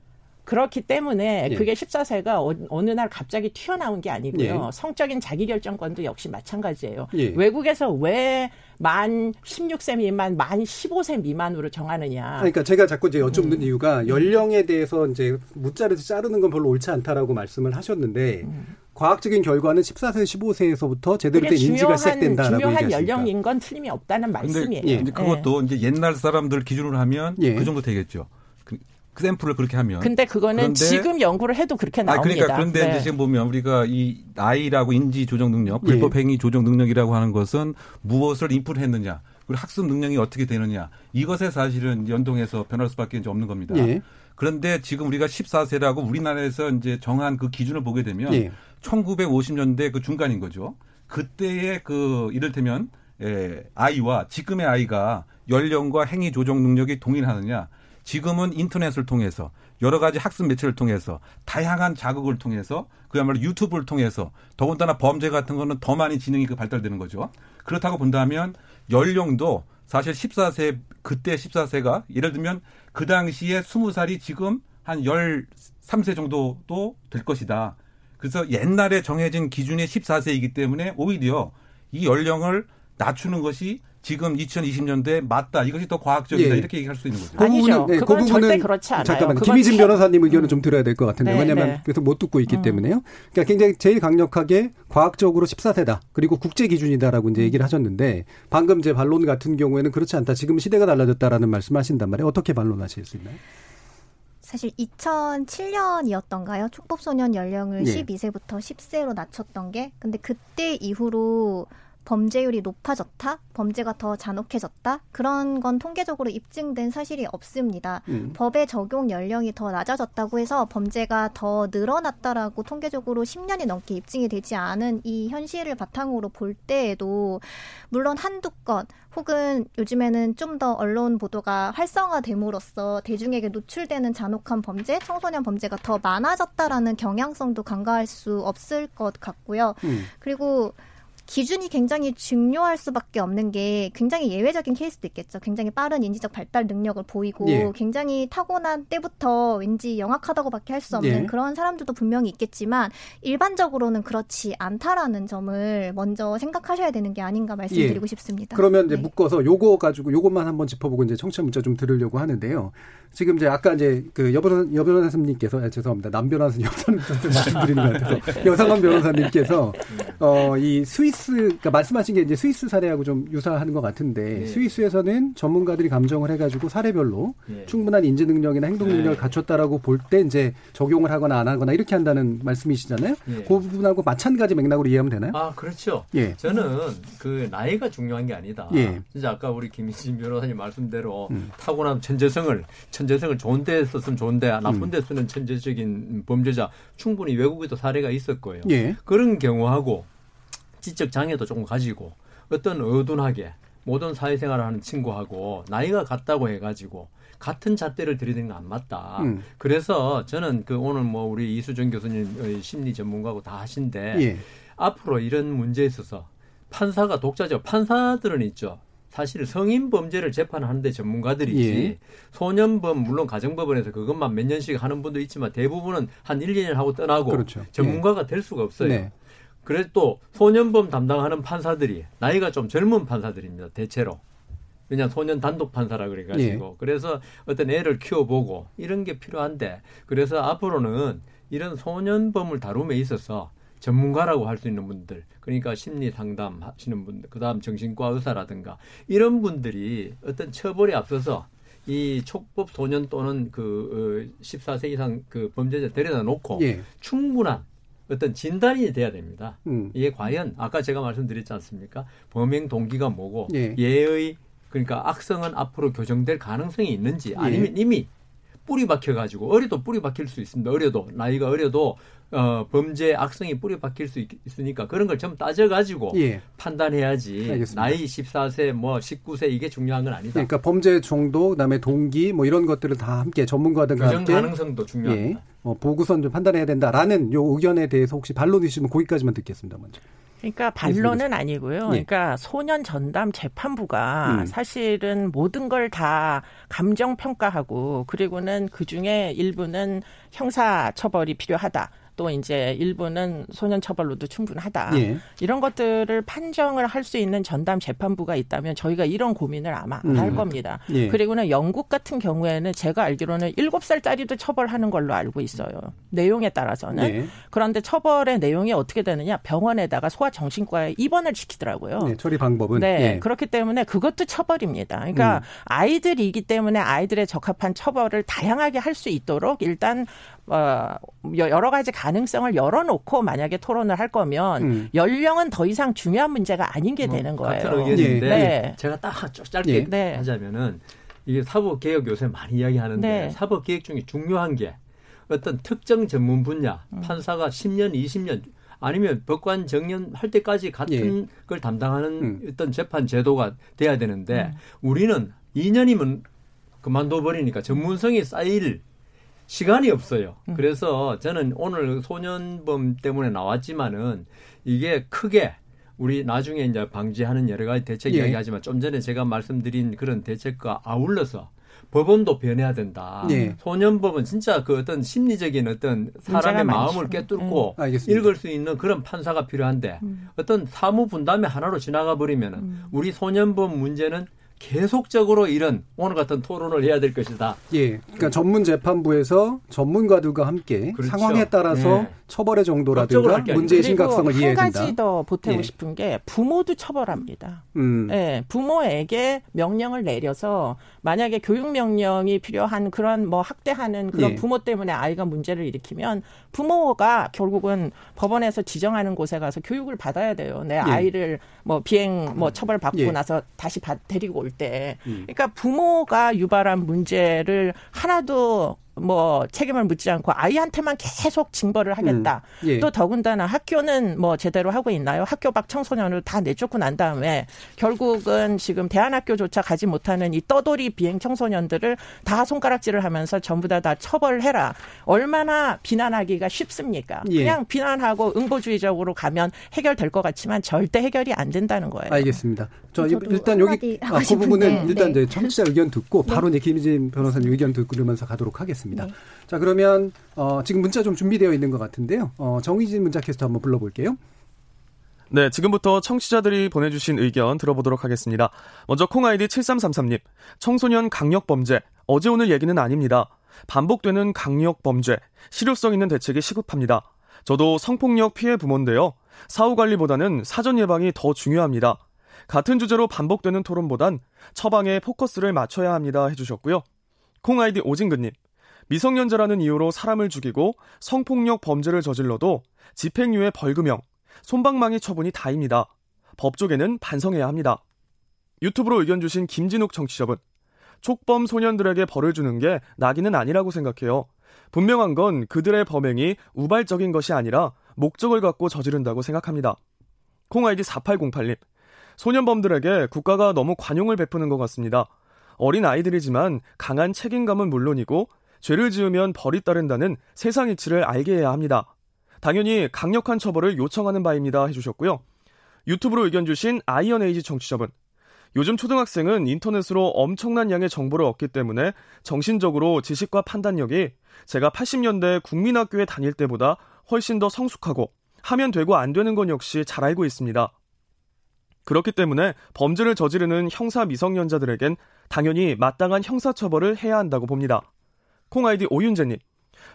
그렇기 때문에 예. 그게 14세가 어, 느날 갑자기 튀어나온 게 아니고요. 예. 성적인 자기결정권도 역시 마찬가지예요. 예. 외국에서 왜 만 16세 미만, 만 15세 미만으로 정하느냐. 그러니까 제가 자꾸 이제 여쭙는 음. 이유가 연령에 대해서 이제 무자르 자르는 건 별로 옳지 않다라고 말씀을 하셨는데 음. 과학적인 결과는 14세, 15세에서부터 제대로 된 인지가 시작된다라고 중요한 연령인 건 틀림이 없다는 말씀이에요. 예. 그것도 예. 이제 옛날 사람들 기준으로 하면 예. 그 정도 되겠죠. 그, 그 샘플을 그렇게 하면. 근데 그거는 그런데, 지금 연구를 해도 그렇게 나옵니다. 아, 그러니까 그런데 네. 지금 보면 우리가 이 나이라고 인지 조정 능력, 예. 불법 행위 조정 능력이라고 하는 것은 무엇을 인풋 했느냐, 그리고 학습 능력이 어떻게 되느냐 이것에 사실은 연동해서 변할 수밖에 없는 겁니다. 예. 그런데 지금 우리가 14세라고 우리나라에서 이제 정한 그 기준을 보게 되면 예. 1950년대 그 중간인 거죠. 그때의 그 이를테면 예, 아이와 지금의 아이가 연령과 행위 조정 능력이 동일하느냐? 지금은 인터넷을 통해서 여러 가지 학습 매체를 통해서 다양한 자극을 통해서 그야말로 유튜브를 통해서 더군다나 범죄 같은 거는 더 많이 지능이 그 발달되는 거죠. 그렇다고 본다면 연령도 사실 14세 그때 14세가 예를 들면 그 당시에 20살이 지금 한 13세 정도도 될 것이다. 그래서 옛날에 정해진 기준이 14세이기 때문에 오히려 이 연령을 낮추는 것이 지금 2020년대에 맞다. 이것이 더 과학적이다. 예. 이렇게 얘기할 수 있는 거죠. 그 아니죠. 네, 그 부분은 절대 그렇지 않아요. 잠깐만. 김희진 변호사님 의견을 좀 들어야 될 것 같은데. 네, 왜냐하면 네. 계속 못 듣고 있기 음. 때문에요. 그러니까 굉장히 제일 강력하게 과학적으로 14세다. 그리고 국제 기준이다라고 이제 얘기를 하셨는데 방금 제 반론 같은 경우에는 그렇지 않다. 지금 시대가 달라졌다라는 말씀하신단 말이에요. 어떻게 반론하실 수 있나요? 사실 2007년이었던가요? 촉법소년 연령을 예. 12세부터 10세로 낮췄던 게. 근데 그때 이후로 범죄율이 높아졌다, 범죄가 더 잔혹해졌다 그런 건 통계적으로 입증된 사실이 없습니다. 음. 법의 적용 연령이 더 낮아졌다고 해서 범죄가 더 늘어났다라고 통계적으로 10년이 넘게 입증이 되지 않은 이 현실을 바탕으로 볼 때에도 물론 한두 건 혹은 요즘에는 좀 더 언론 보도가 활성화됨으로써 대중에게 노출되는 잔혹한 범죄, 청소년 범죄가 더 많아졌다라는 경향성도 간과할 수 없을 것 같고요. 음. 그리고 기준이 굉장히 중요할 수밖에 없는 게 굉장히 예외적인 케이스도 있겠죠. 굉장히 빠른 인지적 발달 능력을 보이고 예. 굉장히 타고난 때부터 왠지 영악하다고밖에 할 수 없는 예. 그런 사람들도 분명히 있겠지만 일반적으로는 그렇지 않다라는 점을 먼저 생각하셔야 되는 게 아닌가 말씀드리고 예. 싶습니다. 그러면 이제 네. 묶어서 요거 가지고 요것만 한번 짚어보고 이제 청취자 문자 좀 들으려고 하는데요. 지금 이제 아까 이제 그 여변 여변호사님께서 아, 죄송합니다. 남 변호사님 여사님 말씀드리는 것 같아서 여상원 변호사님께서 어이 스위스 그러니까 말씀하신 게 이제 스위스 사례하고 좀 유사한 것 같은데 네. 스위스에서는 전문가들이 감정을 해가지고 사례별로 네. 충분한 인지 능력이나 행동 능력을 네. 갖췄다라고 볼 때 이제 적용을 하거나 안 하거나 이렇게 한다는 말씀이시잖아요. 그 부분하고 마찬가지 맥락으로 이해하면 되나요? 아 그렇죠. 예. 저는 그 나이가 중요한 게 아니다. 예. 진짜 아까 우리 김희진 변호사님 말씀대로 음. 타고난 천재성을 천재성을 좋은 데 썼으면 좋은데 나쁜 음. 데 쓰는 천재적인 범죄자 충분히 외국에도 사례가 있을 거예요. 예. 그런 경우하고 지적 장애도 조금 가지고 어떤 어둔하게 모든 사회생활을 하는 친구하고 나이가 같다고 해가지고 같은 잣대를 들이대는 건 안 맞다. 음. 그래서 저는 그 오늘 뭐 우리 이수정 교수님 심리 전문가고 다 하신데 예. 앞으로 이런 문제에 있어서 판사가 독자죠. 판사들은 있죠. 사실 성인 범죄를 재판하는데 전문가들이지 예. 소년범 물론 가정법원에서 그것만 몇 년씩 하는 분도 있지만 대부분은 한 1, 2년 하고 떠나고 그렇죠. 전문가가 예. 될 수가 없어요. 네. 그래서 또 소년범 담당하는 판사들이 나이가 좀 젊은 판사들입니다. 대체로. 그냥 소년 단독 판사라 그래가지고 예. 그래서 어떤 애를 키워보고 이런 게 필요한데 그래서 앞으로는 이런 소년범을 다룸에 있어서 전문가라고 할 수 있는 분들, 그러니까 심리 상담 하시는 분들, 그 다음 정신과 의사라든가 이런 분들이 어떤 처벌에 앞서서 이 촉법 소년 또는 그 14세 어, 이상 그 범죄자 데려다 놓고 예. 충분한 어떤 진단이 돼야 됩니다. 음. 이게 과연 아까 제가 말씀드렸지 않습니까? 범행 동기가 뭐고 예. 의 그러니까 악성은 앞으로 교정될 가능성이 있는지 예. 아니면 예. 이미 뿌리 박혀 가지고 어려도 뿌리 박힐 수 있습니다. 어려도 나이가 어려도 어, 범죄 악성이 뿌리 박힐 수 있, 으니까 그런 걸 좀 따져 가지고 예. 판단해야지. 알겠습니다. 나이 14세, 뭐 19세 이게 중요한 건 아니다. 그러니까 범죄 정도, 그다음에 동기 뭐 이런 것들을 다 함께 전문가들과 함께 가능성도 중요합니다. 예. 어, 보고선 좀 판단해야 된다라는 요 의견에 대해서 혹시 반론 있으면 거기까지만 듣겠습니다. 먼저. 그러니까 반론은 아니고요. 예. 그러니까 소년 전담 재판부가 음. 사실은 모든 걸 다 감정 평가하고 그리고는 그 중에 일부는 형사 처벌이 필요하다. 또 이제 일부는 소년 처벌로도 충분하다. 예. 이런 것들을 판정을 할 수 있는 전담 재판부가 있다면 저희가 이런 고민을 아마 음. 할 겁니다. 예. 그리고는 영국 같은 경우에는 제가 알기로는 7살짜리도 처벌하는 걸로 알고 있어요. 내용에 따라서는. 예. 그런데 처벌의 내용이 어떻게 되느냐? 병원에다가 소아정신과에 입원을 시키더라고요. 네, 처리 방법은. 네. 예. 그렇기 때문에 그것도 처벌입니다. 그러니까 음. 아이들이기 때문에 아이들의 적합한 처벌을 다양하게 할 수 있도록 일단 어, 여러 가지 가능성을 열어놓고 만약에 토론을 할 거면 음. 연령은 더 이상 중요한 문제가 아닌 게 뭐, 되는 거예요. 같은 의견인데 네. 제가 딱 짧게 네. 하자면은 이게 사법 개혁 요새 많이 이야기하는데 네. 사법 개혁 중에 중요한 게 어떤 특정 전문 분야 음. 판사가 10년, 20년 아니면 법관 정년 할 때까지 같은 예. 걸 담당하는 음. 어떤 재판 제도가 돼야 되는데 음. 우리는 2년이면 그만둬 버리니까 전문성이 쌓일 시간이 없어요. 음. 그래서 저는 오늘 소년범 때문에 나왔지만은 이게 크게 우리 나중에 이제 방지하는 여러 가지 대책 예. 이야기하지만 좀 전에 제가 말씀드린 그런 대책과 아울러서 법원도 변해야 된다. 예. 소년법은 진짜 그 어떤 심리적인 어떤 사람의 마음을 꿰뚫고 음. 읽을 수 있는 그런 판사가 필요한데 음. 어떤 사무 분담의 하나로 지나가 버리면은 음. 우리 소년법 문제는 계속적으로 이런 오늘 같은 토론을 해야 될 것이다. 예. 그러니까 전문 재판부에서 전문가들과 함께 그렇죠. 상황에 따라서 예. 처벌의 정도라든가 문제의 심각성을 이해해야 된다. 한 가지 더 보태고 예. 싶은 게 부모도 처벌합니다. 음. 예. 부모에게 명령을 내려서 만약에 교육 명령이 필요한 그런 뭐 학대하는 그런 예. 부모 때문에 아이가 문제를 일으키면 부모가 결국은 법원에서 지정하는 곳에 가서 교육을 받아야 돼요. 내 예. 아이를 뭐 비행 뭐 처벌 받고 예. 나서 다시 받, 데리고 올 때. 음. 그러니까 부모가 유발한 문제를 하나도 뭐 책임을 묻지 않고 아이한테만 계속 징벌을 하겠다. 음, 예. 또 더군다나 학교는 뭐 제대로 하고 있나요? 학교 밖 청소년을 다 내쫓고 난 다음에 결국은 지금 대안학교조차 가지 못하는 이 떠돌이 비행 청소년들을 다 손가락질을 하면서 전부 다 다 처벌해라. 얼마나 비난하기가 쉽습니까? 예. 그냥 비난하고 응보주의적으로 가면 해결될 것 같지만 절대 해결이 안 된다는 거예요. 알겠습니다. 저 일단 여기 아, 그 부분은 일단 네. 이제 청취자 의견 듣고 바로 네. 이제 김희진 변호사님 의견 듣고면서 가도록 하겠습니다. 하겠습니다. 네. 자, 그러면 어, 지금 문자 좀 준비되어 있는 것 같은데요. 어, 정희진 문자 캐스터 한번 불러볼게요. 네, 지금부터 청취자들이 보내주신 의견 들어보도록 하겠습니다. 먼저 콩아이디 7333님, 청소년 강력범죄, 어제 오늘 얘기는 아닙니다. 반복되는 강력범죄, 실효성 있는 대책이 시급합니다. 저도 성폭력 피해 부모인데요. 사후 관리보다는 사전 예방이 더 중요합니다. 같은 주제로 반복되는 토론보단 처방에 포커스를 맞춰야 합니다. 해주셨고요. 콩아이디 오진근님, 미성년자라는 이유로 사람을 죽이고 성폭력 범죄를 저질러도 집행유예 벌금형, 손방망이 처분이 다입니다. 법조계는 반성해야 합니다. 유튜브로 의견 주신 김진욱 청취자분. 촉범 소년들에게 벌을 주는 게 낙인은 아니라고 생각해요. 분명한 건 그들의 범행이 우발적인 것이 아니라 목적을 갖고 저지른다고 생각합니다. 콩아이디 4808님. 소년범들에게 국가가 너무 관용을 베푸는 것 같습니다. 어린 아이들이지만 강한 책임감은 물론이고 죄를 지으면 벌이 따른다는 세상 이치를 알게 해야 합니다. 당연히 강력한 처벌을 요청하는 바입니다. 해주셨고요. 유튜브로 의견 주신 아이언에이지 청취자분. 요즘 초등학생은 인터넷으로 엄청난 양의 정보를 얻기 때문에 정신적으로 지식과 판단력이 제가 80년대 국민학교에 다닐 때보다 훨씬 더 성숙하고 하면 되고 안 되는 건 역시 잘 알고 있습니다. 그렇기 때문에 범죄를 저지르는 형사 미성년자들에겐 당연히 마땅한 형사처벌을 해야 한다고 봅니다. 콩 아이디 오윤재님.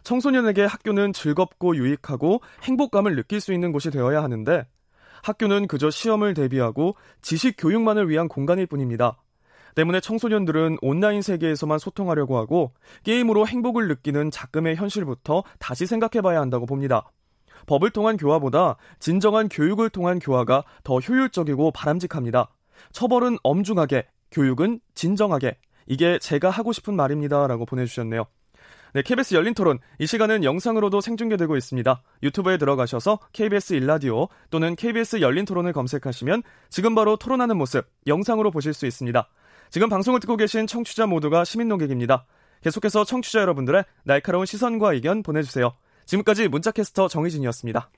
청소년에게 학교는 즐겁고 유익하고 행복감을 느낄 수 있는 곳이 되어야 하는데 학교는 그저 시험을 대비하고 지식 교육만을 위한 공간일 뿐입니다. 때문에 청소년들은 온라인 세계에서만 소통하려고 하고 게임으로 행복을 느끼는 작금의 현실부터 다시 생각해 봐야 한다고 봅니다. 법을 통한 교화보다 진정한 교육을 통한 교화가 더 효율적이고 바람직합니다. 처벌은 엄중하게, 교육은 진정하게. 이게 제가 하고 싶은 말입니다. 라고 보내주셨네요. 네, KBS 열린 토론. 이 시간은 영상으로도 생중계되고 있습니다. 유튜브에 들어가셔서 KBS 일라디오 또는 KBS 열린 토론을 검색하시면 지금 바로 토론하는 모습 영상으로 보실 수 있습니다. 지금 방송을 듣고 계신 청취자 모두가 시민 농객입니다. 계속해서 청취자 여러분들의 날카로운 시선과 의견 보내주세요. 지금까지 문자캐스터 정희진이었습니다.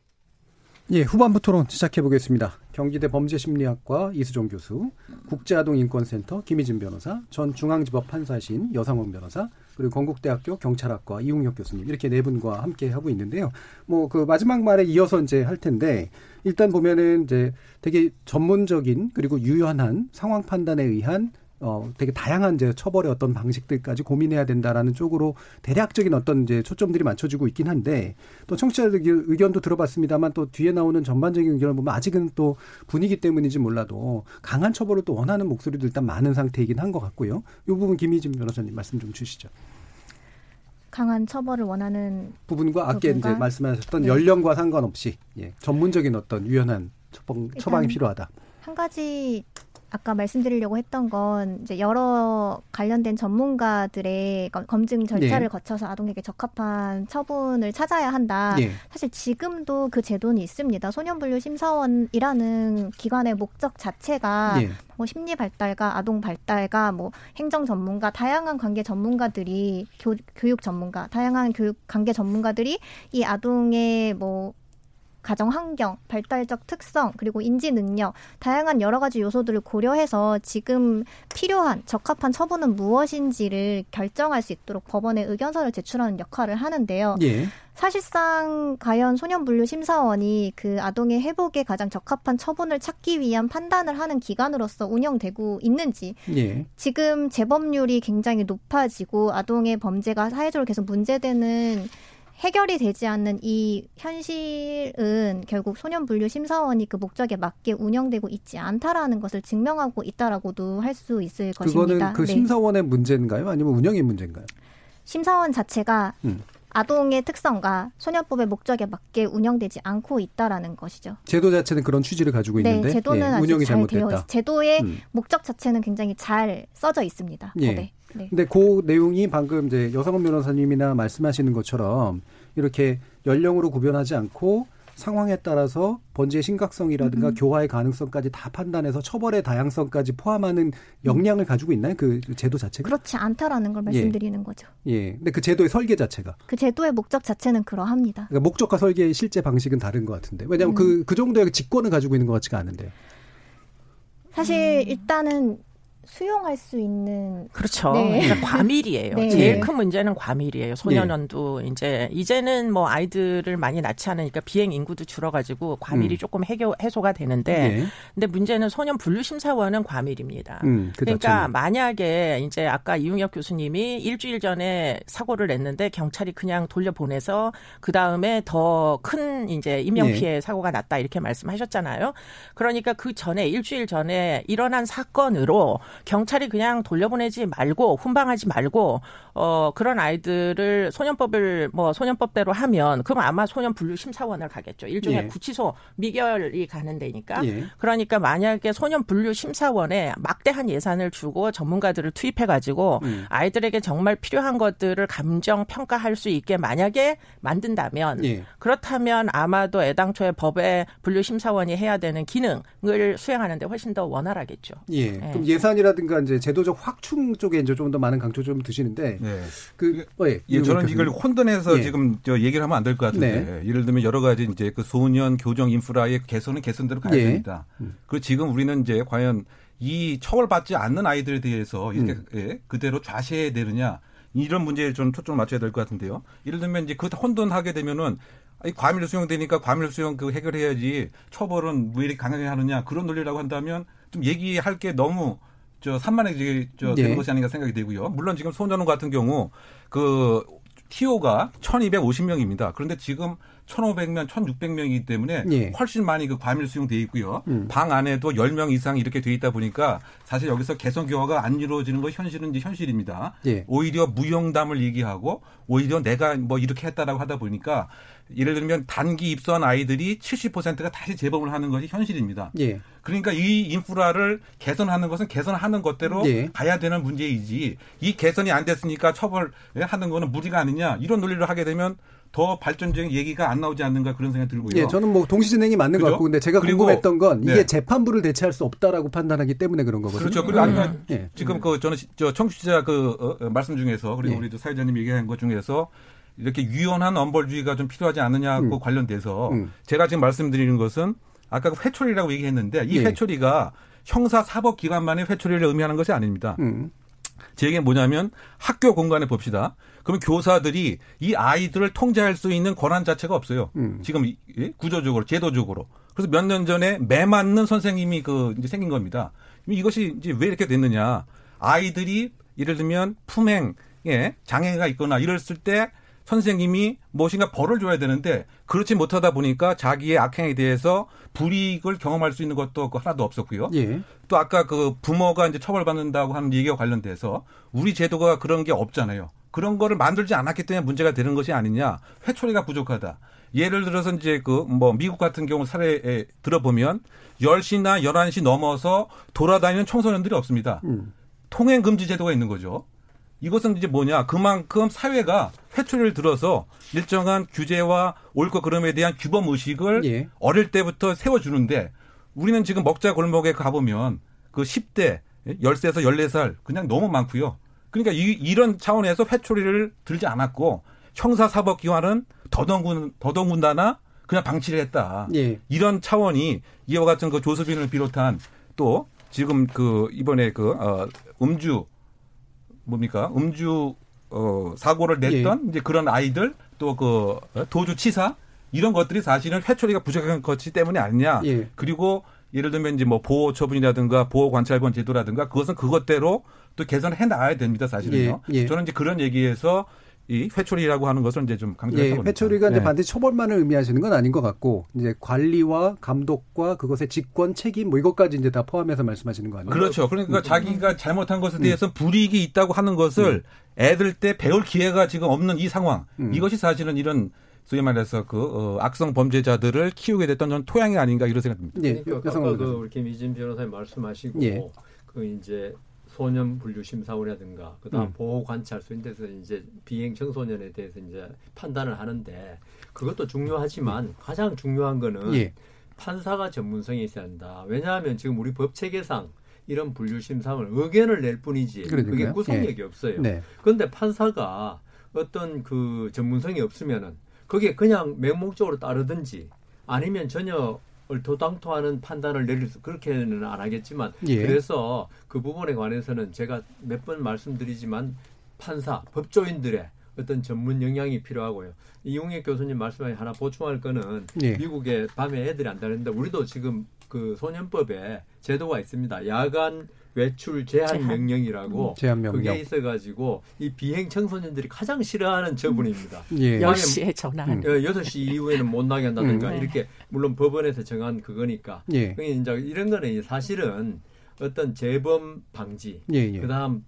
예, 후반부 토론 시작해 보겠습니다. 경기대 범죄심리학과 이수종 교수, 국제아동인권센터 김희진 변호사, 전 중앙지법 판사신 여상원 변호사, 그리고 건국대학교 경찰학과 이웅혁 교수님 이렇게 네 분과 함께 하고 있는데요. 뭐 그 마지막 말에 이어서 이제 할 텐데 일단 보면은 이제 되게 전문적인 그리고 유연한 상황 판단에 의한 어, 되게 다양한 이제 처벌의 어떤 방식들까지 고민해야 된다라는 쪽으로 대략적인 어떤 이제 초점들이 맞춰지고 있긴 한데 또 청취자들 의견도 들어봤습니다만 또 뒤에 나오는 전반적인 의견을 보면 아직은 또 분위기 때문인지 몰라도 강한 처벌을 또 원하는 목소리도 일단 많은 상태이긴 한 것 같고요. 이 부분 김희진 변호사님 말씀 좀 주시죠. 강한 처벌을 원하는 부분과 아까 이제 말씀하셨던 네. 연령과 상관없이 예, 전문적인 어떤 유연한 처방, 처방이 필요하다. 한 가지 아까 말씀드리려고 했던 건 이제 여러 관련된 전문가들의 검증 절차를 네. 거쳐서 아동에게 적합한 처분을 찾아야 한다. 네. 사실 지금도 그 제도는 있습니다. 소년분류 심사원이라는 기관의 목적 자체가 네. 뭐 심리 발달과 아동 발달과 뭐 행정 전문가 다양한 관계 전문가들이 교, 교육 전문가 다양한 교육 관계 전문가들이 이 아동의 뭐 가정 환경, 발달적 특성, 그리고 인지 능력, 다양한 여러 가지 요소들을 고려해서 지금 필요한 적합한 처분은 무엇인지를 결정할 수 있도록 법원에 의견서를 제출하는 역할을 하는데요. 예. 사실상 과연 소년분류 심사원이 그 아동의 회복에 가장 적합한 처분을 찾기 위한 판단을 하는 기관으로서 운영되고 있는지 예. 지금 재범률이 굉장히 높아지고 아동의 범죄가 사회적으로 계속 문제되는 해결이 되지 않는 이 현실은 결국 소년 분류 심사원이 그 목적에 맞게 운영되고 있지 않다라는 것을 증명하고 있다라고도 할 수 있을 그거는 것입니다. 그 네. 심사원의 문제인가요? 아니면 운영의 문제인가요? 심사원 자체가 음. 아동의 특성과 소년법의 목적에 맞게 운영되지 않고 있다라는 것이죠. 제도 자체는 그런 취지를 가지고 네, 있는데 제도는 예, 운영이 잘 잘못됐다. 제도의 음. 목적 자체는 굉장히 잘 써져 있습니다. 예. 네. 근데 그 내용이 방금 이제 여성원 변호사님이나 말씀하시는 것처럼 이렇게 연령으로 구별하지 않고 상황에 따라서 번지의 심각성이라든가 음. 교화의 가능성까지 다 판단해서 처벌의 다양성까지 포함하는 역량을 가지고 있나요? 그 제도 자체가? 그렇지 않다라는 걸 말씀드리는 예. 거죠. 예. 근데 그 제도의 설계 자체가 그 제도의 목적 자체는 그러합니다. 그러니까 목적과 설계의 실제 방식은 다른 것 같은데. 왜냐하면 그그 음. 그 정도의 직권을 가지고 있는 것 같지가 않은데요. 사실 음. 일단은 수용할 수 있는 그렇죠. 네. 그러니까 과밀이에요. 네. 제일 큰 문제는 과밀이에요. 소년원도 네. 이제 이제는 뭐 아이들을 많이 낳지 않으니까 비행 인구도 줄어가지고 과밀이 음. 조금 해교, 해소가 되는데, 네. 근데 문제는 소년 분류 심사원은 과밀입니다. 음, 그 그러니까 만약에 이제 아까 이웅혁 교수님이 일주일 전에 사고를 냈는데 경찰이 그냥 돌려보내서 그 다음에 더 큰 이제 인명 네. 피해 사고가 났다 이렇게 말씀하셨잖아요. 그러니까 그 전에 일주일 전에 일어난 사건으로 경찰이 그냥 돌려보내지 말고 훈방하지 말고 어 그런 아이들을 소년법을 뭐 소년법대로 하면 그럼 아마 소년 분류 심사원을 가겠죠. 일종의 예. 구치소 미결이 가는 데니까. 예. 그러니까 만약에 소년 분류 심사원에 막대한 예산을 주고 전문가들을 투입해 가지고 음. 아이들에게 정말 필요한 것들을 감정 평가할 수 있게 만약에 만든다면 예. 그렇다면 아마도 애당초에 법에 분류 심사원이 해야 되는 기능을 수행하는데 훨씬 더 원활하겠죠. 예. 예. 그럼 예산이 라든가 이제 제도적 확충 쪽에 이제 좀 더 많은 강조 좀 두시는데 네. 그 어, 예. 예 저는 이걸 혼돈해서 예. 지금 저 얘기를 하면 안 될 것 같은데 네. 예를 들면 여러 가지 이제 그 소년 교정 인프라의 개선은 개선대로 가야 예. 됩니다. 음. 그 지금 우리는 이제 과연 이 처벌받지 않는 아이들에 대해서 이렇게 음. 예, 그대로 좌시해야 되느냐 이런 문제에 좀 초점을 맞춰야 될 것 같은데요. 예를 들면 이제 그 혼돈하게 되면은 아니, 과밀 수용되니까 과밀 수용 그 해결해야지 처벌은 왜 이렇게 강하게 하느냐 그런 논리라고 한다면 좀 얘기할 게 너무 저 산만해지게 저 되는 네. 것이 아닌가 생각이 되고요. 물론 지금 소년원 같은 경우 그 티오가 1250명입니다. 그런데 지금 1,500명, 1,600명이기 때문에 예. 훨씬 많이 그 과밀 수용돼 있고요. 음. 방 안에도 10명 이상 이렇게 돼 있다 보니까 사실 여기서 개선 교화가 안 이루어지는 거 현실은 이제 현실입니다. 예. 오히려 무용담을 얘기하고 오히려 내가 뭐 이렇게 했다라고 하다 보니까 예를 들면 단기 입소한 아이들이 70%가 다시 재범을 하는 것이 현실입니다. 예. 그러니까 이 인프라를 개선하는 것은 개선하는 것대로 예. 가야 되는 문제이지 이 개선이 안 됐으니까 처벌하는 거는 무리가 아니냐 이런 논리를 하게 되면 더 발전적인 얘기가 안 나오지 않는가 그런 생각이 들고요. 예, 저는 뭐 동시 진행이 맞는 그죠? 것 같고 근데 제가 궁금했던 건 이게 네. 재판부를 대체할 수 없다라고 판단하기 때문에 그런 거거든요. 그렇죠. 그리고 음. 예. 지금 그 저는 저 청취자 그 어, 어, 말씀 중에서 그리고 예. 우리도 사회자님 얘기한 것 중에서 이렇게 유연한 엄벌주의가 좀 필요하지 않느냐고 음. 관련돼서 음. 제가 지금 말씀드리는 것은 아까 그 회초리라고 얘기했는데 이 예. 회초리가 형사 사법 기관만의 회초리를 의미하는 것이 아닙니다. 음. 제 얘기는 뭐냐면 학교 공간에 봅시다. 그러면 교사들이 이 아이들을 통제할 수 있는 권한 자체가 없어요. 음. 지금 예? 구조적으로, 제도적으로. 그래서 몇 년 전에 매 맞는 선생님이 그 이제 생긴 겁니다. 이것이 이제 왜 이렇게 됐느냐. 아이들이 예를 들면 품행에 장애가 있거나 이랬을 때 선생님이 무엇인가 벌을 줘야 되는데 그렇지 못하다 보니까 자기의 악행에 대해서 불이익을 경험할 수 있는 것도 그 하나도 없었고요. 예. 또 아까 그 부모가 이제 처벌받는다고 하는 얘기와 관련돼서 우리 제도가 그런 게 없잖아요. 그런 거를 만들지 않았기 때문에 문제가 되는 것이 아니냐. 회초리가 부족하다. 예를 들어서 이제 그 뭐 미국 같은 경우 사례에 들어보면 10시나 11시 넘어서 돌아다니는 청소년들이 없습니다. 음. 통행 금지 제도가 있는 거죠. 이것은 이제 뭐냐 그만큼 사회가 회초리를 들어서 일정한 규제와 옳고 그름에 대한 규범 의식을 예. 어릴 때부터 세워주는데 우리는 지금 먹자 골목에 가보면 그 10대 10세에서 14살 그냥 너무 많고요. 그러니까 이, 이런 차원에서 회초리를 들지 않았고 형사사법기관은 더더군 더더군다나 그냥 방치를 했다. 예. 이런 차원이 이와 같은 그 조수빈을 비롯한 또 지금 그 이번에 그 어, 음주 뭡니까 음주 어, 사고를 냈던 예. 이제 그런 아이들 또 그 도주 치사 이런 것들이 사실은 회초리가 부족한 것이 때문에 아니냐. 예. 그리고 예를 들면 이제 뭐 보호 처분이라든가 보호 관찰권 제도라든가 그것은 그것대로 또 개선해 나가야 됩니다, 사실은요. 예. 예. 저는 이제 그런 얘기에서 이 회초리라고 하는 것을 이제 좀 강조해서 예, 회초리가 네. 이제 반드시 처벌만을 의미하시는 건 아닌 것 같고 이제 관리와 감독과 그것의 직권 책임 뭐 이것까지 이제 다 포함해서 말씀하시는 거 아니에요? 그렇죠. 그러니까 음. 자기가 잘못한 것에 대해서 음. 불이익이 있다고 하는 것을 음. 애들 때 배울 기회가 지금 없는 이 상황 음. 이것이 사실은 이런 소위 말해서 그 어, 악성 범죄자들을 키우게 됐던 전 토양이 아닌가 이런 생각이 듭니다. 예, 그러니까 아까 그 우리 김희진 변호사님 말씀하시고 예. 그 이제 소년 분류 심사원이라든가 그다음 음. 보호 관찰소인 데서 이제 비행 청소년에 대해서 이제 판단을 하는데 그것도 중요하지만 음. 가장 중요한 거는 예. 판사가 전문성이 있어야 한다. 왜냐하면 지금 우리 법 체계상 이런 분류 심사원을 의견을 낼 뿐이지 그러니까요. 그게 구속력이 예. 없어요. 네. 그런데 판사가 어떤 그 전문성이 없으면은 그게 그냥 맹목적으로 따르든지 아니면 전혀 얼토당토하는 판단을 내릴 수 그렇게는 안 하겠지만 예. 그래서 그 부분에 관해서는 제가 몇 번 말씀드리지만 판사 법조인들의 어떤 전문 역량이 필요하고요. 이용혁 교수님 말씀에 하나 보충할 거는 예. 미국에 밤에 애들이 안 다니는데 우리도 지금 그 소년법에 제도가 있습니다. 야간 외출 제한, 제한. 명령이라고 음, 제한 명령. 그게 있어가지고 이 비행 청소년들이 가장 싫어하는 처분입니다. 예. 10시에 전화. 음. 6시 이후에는 못 나게 한다든가 음. 이렇게 물론 법원에서 정한 그거니까. 예. 그게 이제 이런 거는 사실은 어떤 재범 방지, 예, 예. 그다음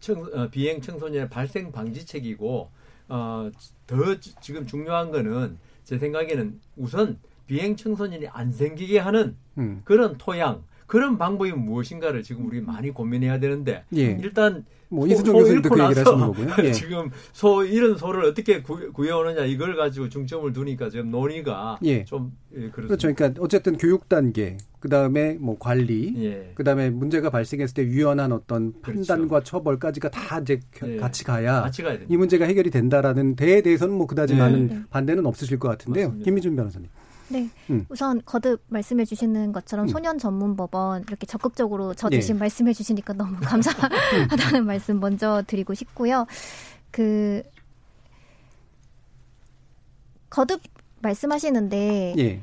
청, 어, 비행 청소년의 발생 방지책이고 어, 더 지금 중요한 거는 제 생각에는 우선 비행 청소년이 안 생기게 하는 음. 그런 토양 그런 방법이 무엇인가를 지금 우리 많이 고민해야 되는데 예. 일단 뭐 이수정 교수님도 그 얘기를 하시는 거고요. 예. 지금 소 이런 소를 어떻게 구, 해오느냐 이걸 가지고 중점을 두니까 지금 논의가 예. 좀 예, 그렇죠. 그러니까 어쨌든 교육 단계, 그 다음에 뭐 관리, 예. 그 다음에 문제가 발생했을 때 유연한 어떤 그렇죠. 판단과 처벌까지가 다 이제 예. 같이 가야 같이 이 문제가 해결이 된다라는 데에 대해서는 뭐 그다지 예. 많은 반대는 없으실 것 같은데요. 맞습니다. 김미준 변호사님. 네. 음. 우선 거듭 말씀해 주시는 것처럼 음. 소년 전문 법원 이렇게 적극적으로 저 대신 네. 말씀해 주시니까 너무 감사하다는 말씀 먼저 드리고 싶고요. 그 거듭 말씀하시는데 예.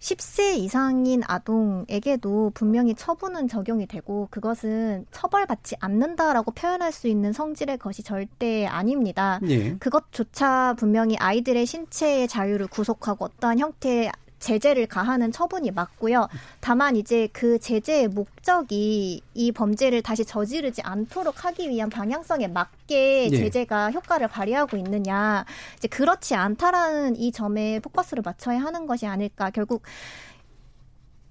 10세 이상인 아동에게도 분명히 처분은 적용이 되고 그것은 처벌받지 않는다라고 표현할 수 있는 성질의 것이 절대 아닙니다. 예. 그것조차 분명히 아이들의 신체의 자유를 구속하고 어떠한 형태의 제재를 가하는 처분이 맞고요. 다만 이제 그 제재의 목적이 이 범죄를 다시 저지르지 않도록 하기 위한 방향성에 맞게 예. 제재가 효과를 발휘하고 있느냐. 이제 그렇지 않다라는 이 점에 포커스를 맞춰야 하는 것이 아닐까. 결국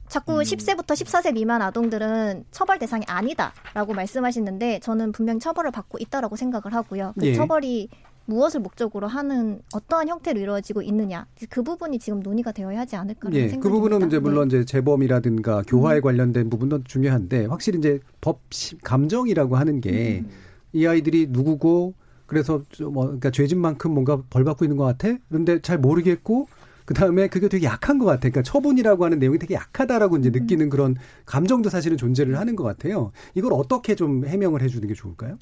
자꾸 음. 10세부터 14세 미만 아동들은 처벌 대상이 아니다라고 말씀하시는데 저는 분명히 처벌을 받고 있다라고 생각을 하고요. 그 예. 처벌이 무엇을 목적으로 하는 어떠한 형태로 이루어지고 있느냐 그 부분이 지금 논의가 되어야 하지 않을까라는 예, 생각이 그 부분은 듭니다. 이제 물론 네. 이제 재범이라든가 교화에 음. 관련된 부분도 중요한데 확실히 이제 법 감정이라고 하는 게이 음. 아이들이 누구고 그래서 뭐 그러니까 죄진 만큼 뭔가 벌 받고 있는 것 같아 그런데 잘 모르겠고 그 다음에 그게 되게 약한 것 같아. 그러니까 처분이라고 하는 내용이 되게 약하다라고 이제 음. 느끼는 그런 감정도 사실은 존재를 하는 것 같아요. 이걸 어떻게 좀 해명을 해주는 게 좋을까요?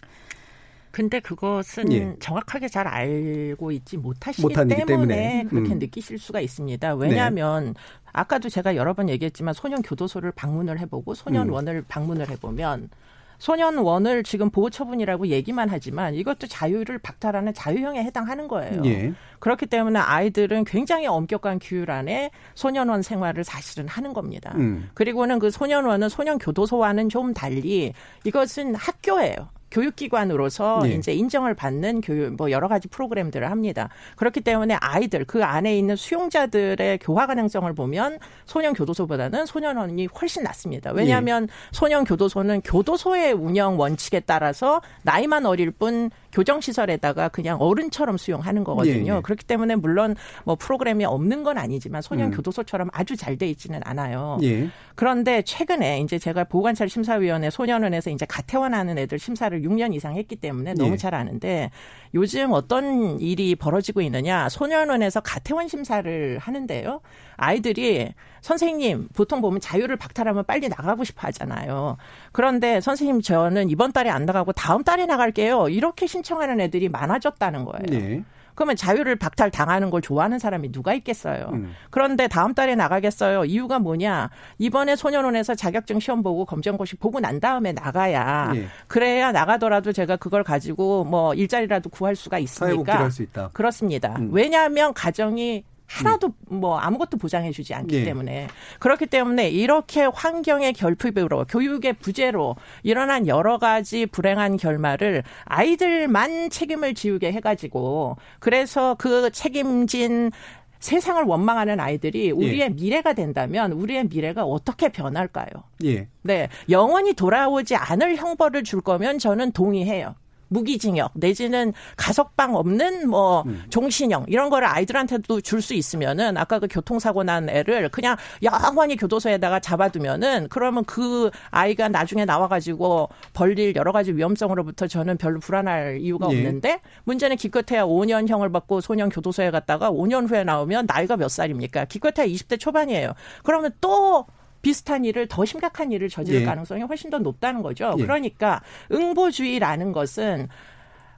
근데 그것은 예. 정확하게 잘 알고 있지 못하시기 때문에, 때문에, 그렇게 음. 느끼실 수가 있습니다. 왜냐하면 네. 아까도 제가 여러 번 얘기했지만 소년 교도소를 방문을 해보고 소년원을 음. 방문을 해보면 소년원을 지금 보호처분이라고 얘기만 하지만 이것도 자유를 박탈하는 자유형에 해당하는 거예요. 예. 그렇기 때문에 아이들은 굉장히 엄격한 규율 안에 소년원 생활을 사실은 하는 겁니다. 음. 그리고는 그 소년원은 소년교도소와는 좀 달리 이것은 학교예요. 교육기관으로서 네. 이제 인정을 받는 교육 뭐 여러 가지 프로그램들을 합니다. 그렇기 때문에 아이들 그 안에 있는 수용자들의 교화 가능성을 보면 소년 교도소보다는 소년원이 훨씬 낫습니다. 왜냐하면 네. 소년 교도소는 교도소의 운영 원칙에 따라서 나이만 어릴 뿐 교정 시설에다가 그냥 어른처럼 수용하는 거거든요. 네. 그렇기 때문에 물론 뭐 프로그램이 없는 건 아니지만 소년 음. 교도소처럼 아주 잘 돼 있지는 않아요. 예. 그런데 최근에 이제 제가 보호관찰 심사위원회 소년원에서 이제 가태원하는 애들 심사를 6년 이상 했기 때문에 너무 예. 잘 아는데 요즘 어떤 일이 벌어지고 있느냐 소년원에서 가태원 심사를 하는데요. 아이들이 선생님 보통 보면 자유를 박탈하면 빨리 나가고 싶어 하잖아요. 그런데 선생님 저는 이번 달에 안 나가고 다음 달에 나갈게요. 이렇게 신청하는 애들이 많아졌다는 거예요. 네. 그러면 자유를 박탈 당하는 걸 좋아하는 사람이 누가 있겠어요. 음. 그런데 다음 달에 나가겠어요. 이유가 뭐냐? 이번에 소년원에서 자격증 시험 보고 검정고시 보고 난 다음에 나가야 예. 그래야 나가더라도 제가 그걸 가지고 뭐 일자리라도 구할 수가 있으니까. 수 그렇습니다. 음. 왜냐하면 가정이 하나도 뭐 아무것도 보장해주지 않기 네. 때문에 그렇기 때문에 이렇게 환경의 결핍으로 교육의 부재로 일어난 여러 가지 불행한 결말을 아이들만 책임을 지우게 해가지고 그래서 그 책임진 세상을 원망하는 아이들이 우리의 예. 미래가 된다면 우리의 미래가 어떻게 변할까요? 예. 네. 영원히 돌아오지 않을 형벌을 줄 거면 저는 동의해요. 무기징역 내지는 가석방 없는 뭐 음. 종신형 이런 거를 아이들한테도 줄 수 있으면은 아까 그 교통사고 난 애를 그냥 영원히 교도소에다가 잡아두면은 그러면 그 아이가 나중에 나와가지고 벌릴 여러 가지 위험성으로부터 저는 별로 불안할 이유가 예. 없는데 문제는 기껏해야 5년형을 받고 소년 교도소에 갔다가 5년 후에 나오면 나이가 몇 살입니까? 기껏해야 20대 초반이에요. 그러면 또 비슷한 일을 더 심각한 일을 저지를 예. 가능성이 훨씬 더 높다는 거죠. 예. 그러니까 응보주의라는 것은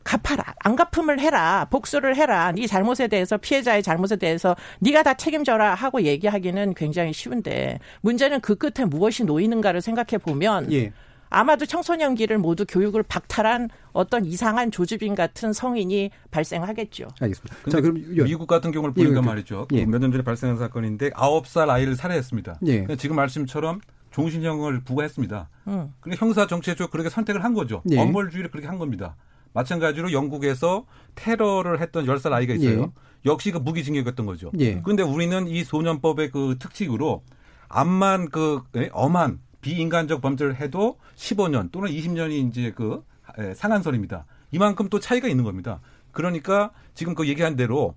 갚아라. 안 갚음을 해라. 복수를 해라. 네 잘못에 대해서 피해자의 잘못에 대해서 네가 다 책임져라 하고 얘기하기는 굉장히 쉬운데 문제는 그 끝에 무엇이 놓이는가를 생각해 보면 예. 아마도 청소년기를 모두 교육을 박탈한 어떤 이상한 조주빈 같은 성인이 발생하겠죠. 알겠습니다. 자, 그럼 미국 같은 경우를 보니까 예, 말이죠. 예. 몇년 전에 발생한 사건인데 9살 아이를 살해했습니다. 예. 지금 말씀처럼 종신형을 부과했습니다. 음. 근데 형사 정치적으로 그렇게 선택을 한 거죠. 예. 엄벌주의를 그렇게 한 겁니다. 마찬가지로 영국에서 테러를 했던 10살 아이가 있어요. 예. 역시 그 무기징역이었던 거죠. 예. 그런데 우리는 이 소년법의 그 특칙으로 암만 그 예, 엄한 비인간적 범죄를 해도 15년 또는 20년이 이제 그 상한선입니다. 이만큼 또 차이가 있는 겁니다. 그러니까 지금 그 얘기한 대로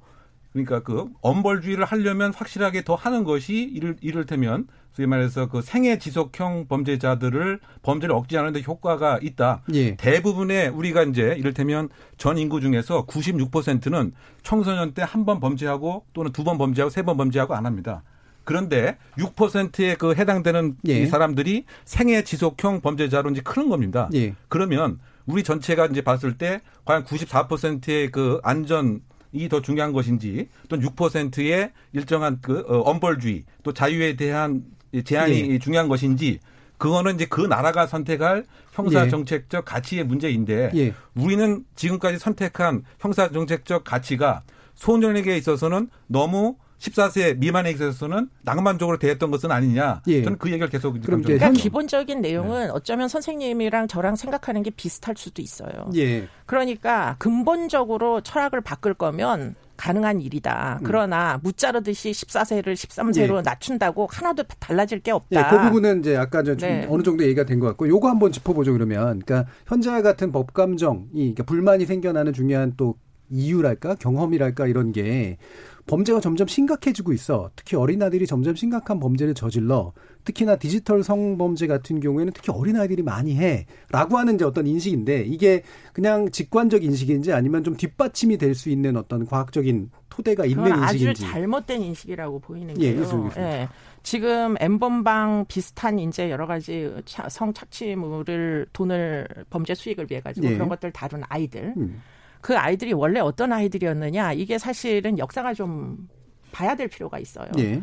그러니까 그 엄벌주의를 하려면 확실하게 더 하는 것이 이를 이를테면 소위 말해서 그 생애 지속형 범죄자들을 범죄를 억제하는 데 효과가 있다. 예. 대부분의 우리가 이제 이를테면 전 인구 중에서 96%는 청소년 때 한 번 범죄하고 또는 두 번 범죄하고 세 번 범죄하고 안 합니다. 그런데 6%에 그 해당되는 예. 사람들이 생애 지속형 범죄자로 이제 크는 겁니다. 예. 그러면 우리 전체가 이제 봤을 때 과연 94%의 그 안전 더 중요한 것인지 또는 6%의 일정한 그 어, 엄벌주의 또 자유에 대한 제한이 네. 중요한 것인지 그거는 이제 그 나라가 선택할 형사 예. 정책적 가치의 문제인데 예. 우리는 지금까지 선택한 형사 정책적 가치가 소년에게 있어서는 너무 14세 미만에 있어서는 낭만적으로 대했던 것은 아니냐. 예. 저는 그 얘기를 계속 그럼 그러니까 기본적인 내용은 네. 어쩌면 선생님이랑 저랑 생각하는 게 비슷할 수도 있어요. 예. 그러니까 근본적으로 철학을 바꿀 거면 가능한 일이다. 음. 그러나 무자르듯이 14세를 13세로 예. 낮춘다고 하나도 달라질 게 없다. 예, 그 부분은 이제 아까 좀 네. 어느 정도 얘기가 된 것 같고 요거 한번 짚어보죠 그러면. 그러니까 현재와 같은 법 감정이 그러니까 불만이 생겨나는 중요한 또 이유랄까 경험이랄까 이런 게 범죄가 점점 심각해지고 있어. 특히 어린아이들이 점점 심각한 범죄를 저질러. 특히나 디지털 성범죄 같은 경우에는 특히 어린아이들이 많이 해. 라고 하는 이제 어떤 인식인데 이게 그냥 직관적 인식인지 아니면 좀 뒷받침이 될 수 있는 어떤 과학적인 토대가 있는 인식인지. 아주 잘못된 인식이라고 보이는 예, 게요. 예. 지금 엠번방 비슷한 이제 여러 가지 성 착취물을 돈을 범죄 수익을 위해 가지고 예. 그런 것들 다룬 아이들. 음. 그 아이들이 원래 어떤 아이들이었느냐 이게 사실은 역사가 좀 봐야 될 필요가 있어요. 예.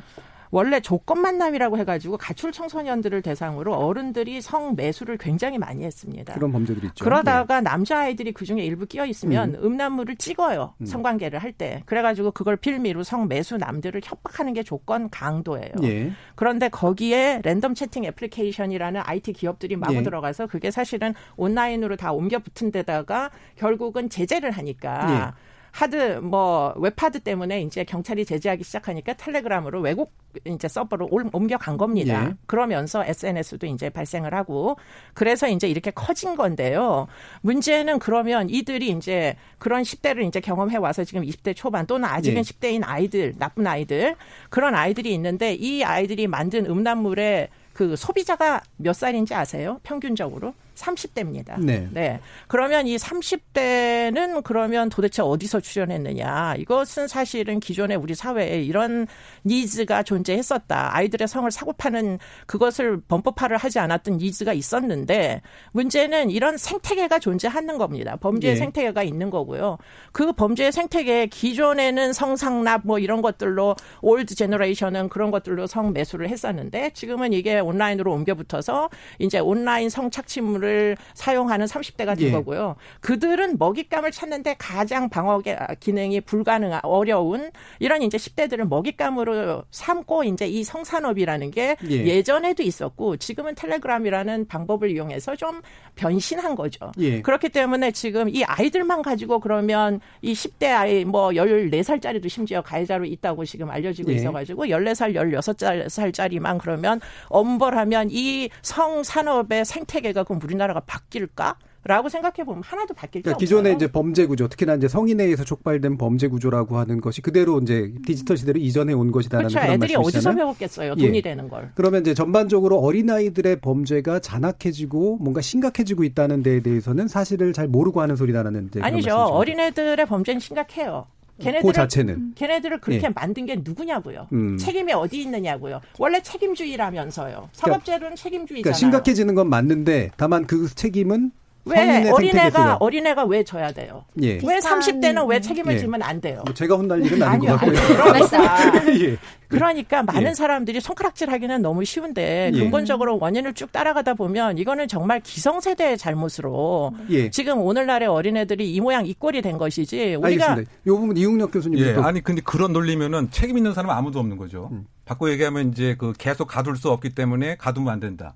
원래 조건 만남이라고 해가지고 가출 청소년들을 대상으로 어른들이 성 매수를 굉장히 많이 했습니다. 그런 범죄들이 있죠. 그러다가 네. 남자 아이들이 그 중에 일부 끼어 있으면 음. 음란물을 찍어요. 음. 성관계를 할 때. 그래가지고 그걸 필미로 성 매수 남들을 협박하는 게 조건 강도예요. 예. 그런데 거기에 랜덤 채팅 애플리케이션이라는 IT 기업들이 마구 예. 들어가서 그게 사실은 온라인으로 다 옮겨 붙은 데다가 결국은 제재를 하니까. 예. 하드 뭐 웹하드 때문에 이제 경찰이 제재하기 시작하니까 텔레그램으로 외국 이제 서버로 옮겨간 겁니다. 예. 그러면서 SNS도 이제 발생을 하고 그래서 이제 이렇게 커진 건데요. 문제는 그러면 이들이 이제 그런 10대를 이제 경험해 와서 지금 20대 초반 또는 아직은 예. 10대인 아이들, 나쁜 아이들 그런 아이들이 있는데 이 아이들이 만든 음란물에 그 소비자가 몇 살인지 아세요? 평균적으로? 30대입니다. 네. 네. 그러면 이 30대는 그러면 도대체 어디서 출연했느냐. 이것은 사실은 기존에 우리 사회에 이런 needs가 존재했었다. 아이들의 성을 사고 파는 그것을 범법화를 하지 않았던 needs가 있었는데 문제는 이런 생태계가 존재하는 겁니다. 범죄의 네. 생태계가 있는 거고요. 그 범죄의 생태계 기존에는 성상납 뭐 이런 것들로 old generation은 그런 것들로 성 매수를 했었는데 지금은 이게 온라인으로 옮겨 붙어서 이제 온라인 성 착취물을 거를 사용하는 30대가 된 예. 거고요. 그들은 먹잇감을 찾는데 가장 방어 기능이 불가능한 어려운 이런 이제 10대들을 먹잇감으로 삼고 이제 이 성산업이라는 게 예. 전에도 있었고 지금은 텔레그램이라는 방법을 이용해서 좀 변신한 거죠. 예. 그렇기 때문에 지금 이 아이들만 가지고 그러면 이 10대 아이 뭐 14살짜리도 심지어 가해자로 있다고 지금 알려지고 예. 있어가지고 14살, 16살짜리만 그러면 엄벌하면 이 성산업의 생태계가 그럼 우리 우리나라가 바뀔까? 라고 생각해 보면 하나도 바뀔 그러니까 기존의 이제 범죄 구조, 특히나 이제 성인에 서 촉발된 범죄 구조라고 하는 것이 그대로 이제 디지털 시대로 이전해 온 것이다라는 그렇죠. 그런 애들이 어디서 배웠겠어요. 돈이 예. 되는 걸. 그러면 이제 전반적으로 어린 아이들의 범죄가 잔악해지고 뭔가 심각해지고 있다는 데에 대해서는 사실을 잘 모르고 하는 소리다라는 아니죠. 어린 애들의 범죄는 심각해요. 걔네들을, 그 자체는 걔네들을 그렇게 예. 만든 게 누구냐고요. 음. 책임이 어디 있느냐고요. 원래 책임주의라면서요. 사법제로는 그러니까, 책임주의잖아요. 그러니까 심각해지는 건 맞는데 다만 그 책임은 왜 어린애가 어린애가 왜 져야 돼요? 예. 왜 30대는 왜 책임을 예. 지면 안 돼요? 뭐 제가 혼날 일은 아닌 것 같고요. 그러니까, 예. 그러니까 많은 예. 사람들이 손가락질 하기는 너무 쉬운데 예. 근본적으로 원인을 쭉 따라가다 보면 이거는 정말 기성세대의 잘못으로 예. 지금 오늘날의 어린애들이 이 모양 이 꼴이 된 것이지 우리가 알겠습니다. 이 부분 이웅혁 교수님 예. 아니 근데 그런 논리면은 책임 있는 사람 아무도 없는 거죠. 음. 바꿔 얘기하면 이제 그 계속 가둘 수 없기 때문에 가두면 안 된다.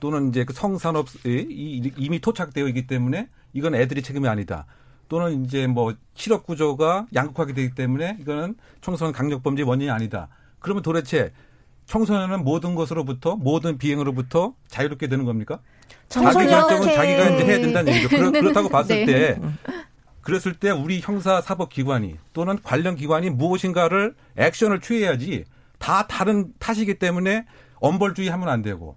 또는 이제 그 성산업이 이미 토착되어 있기 때문에 이건 애들이 책임이 아니다. 또는 이제 뭐 실업 구조가 양극화가 되기 때문에 이거는 청소년 강력 범죄 원인이 아니다. 그러면 도대체 청소년은 모든 것으로부터 모든 비행으로부터 자유롭게 되는 겁니까? 자기 결정은 자기가 이제 해야 된다는 얘기죠. 그렇, 그렇다고 봤을 네. 때 그랬을 때 우리 형사 사법 기관이 또는 관련 기관이 무엇인가를 액션을 취해야지 다 다른 탓이기 때문에 엄벌주의 하면 안 되고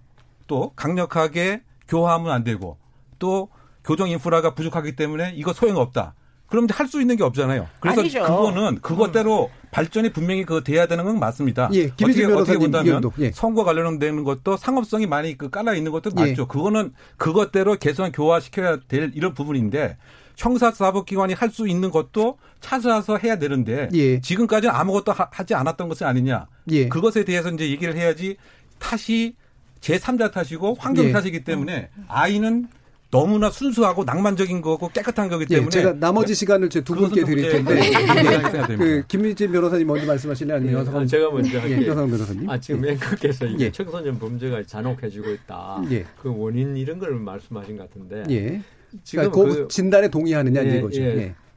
또 강력하게 교화하면 안 되고 또 교정 인프라가 부족하기 때문에 이거 소용없다. 그럼 할 수 있는 게 없잖아요. 그래서 아니죠. 그거는 그것대로 음. 발전이 분명히 그 돼야 되는 건 맞습니다. 예, 어떻게 어떻게 본다면 예. 선거 관련되는 것도 상업성이 많이 그 깔아 있는 것도 예. 맞죠. 그거는 그것대로 개선 교화시켜야 될 이런 부분인데 형사사법기관이 할 수 있는 것도 찾아서 해야 되는데 예. 지금까지는 아무것도 하, 지 않았던 것은 아니냐. 예. 그것에 대해서 이제 얘기를 해야지 탓이 제3자 탓이고 환경 예. 탓이기 때문에 아이는 너무나 순수하고 낭만적인 거고 깨끗한 거기 예, 때문에 예, 제가 나머지 시간을 제 두 분께 드릴 텐데 예, 그 김민진 변호사님 먼저 말씀하실래요? 아니면 예, 여성 제가 먼저 할게요. 여성 변호사님. 아 지금 앵커께서 이게 청소년 범죄가 잔혹해지고 있다. 그 원인 이런 걸 말씀하신 것 같은데. 예. 지금 그러니까 그, 진단에 동의하느냐 예, 이거죠.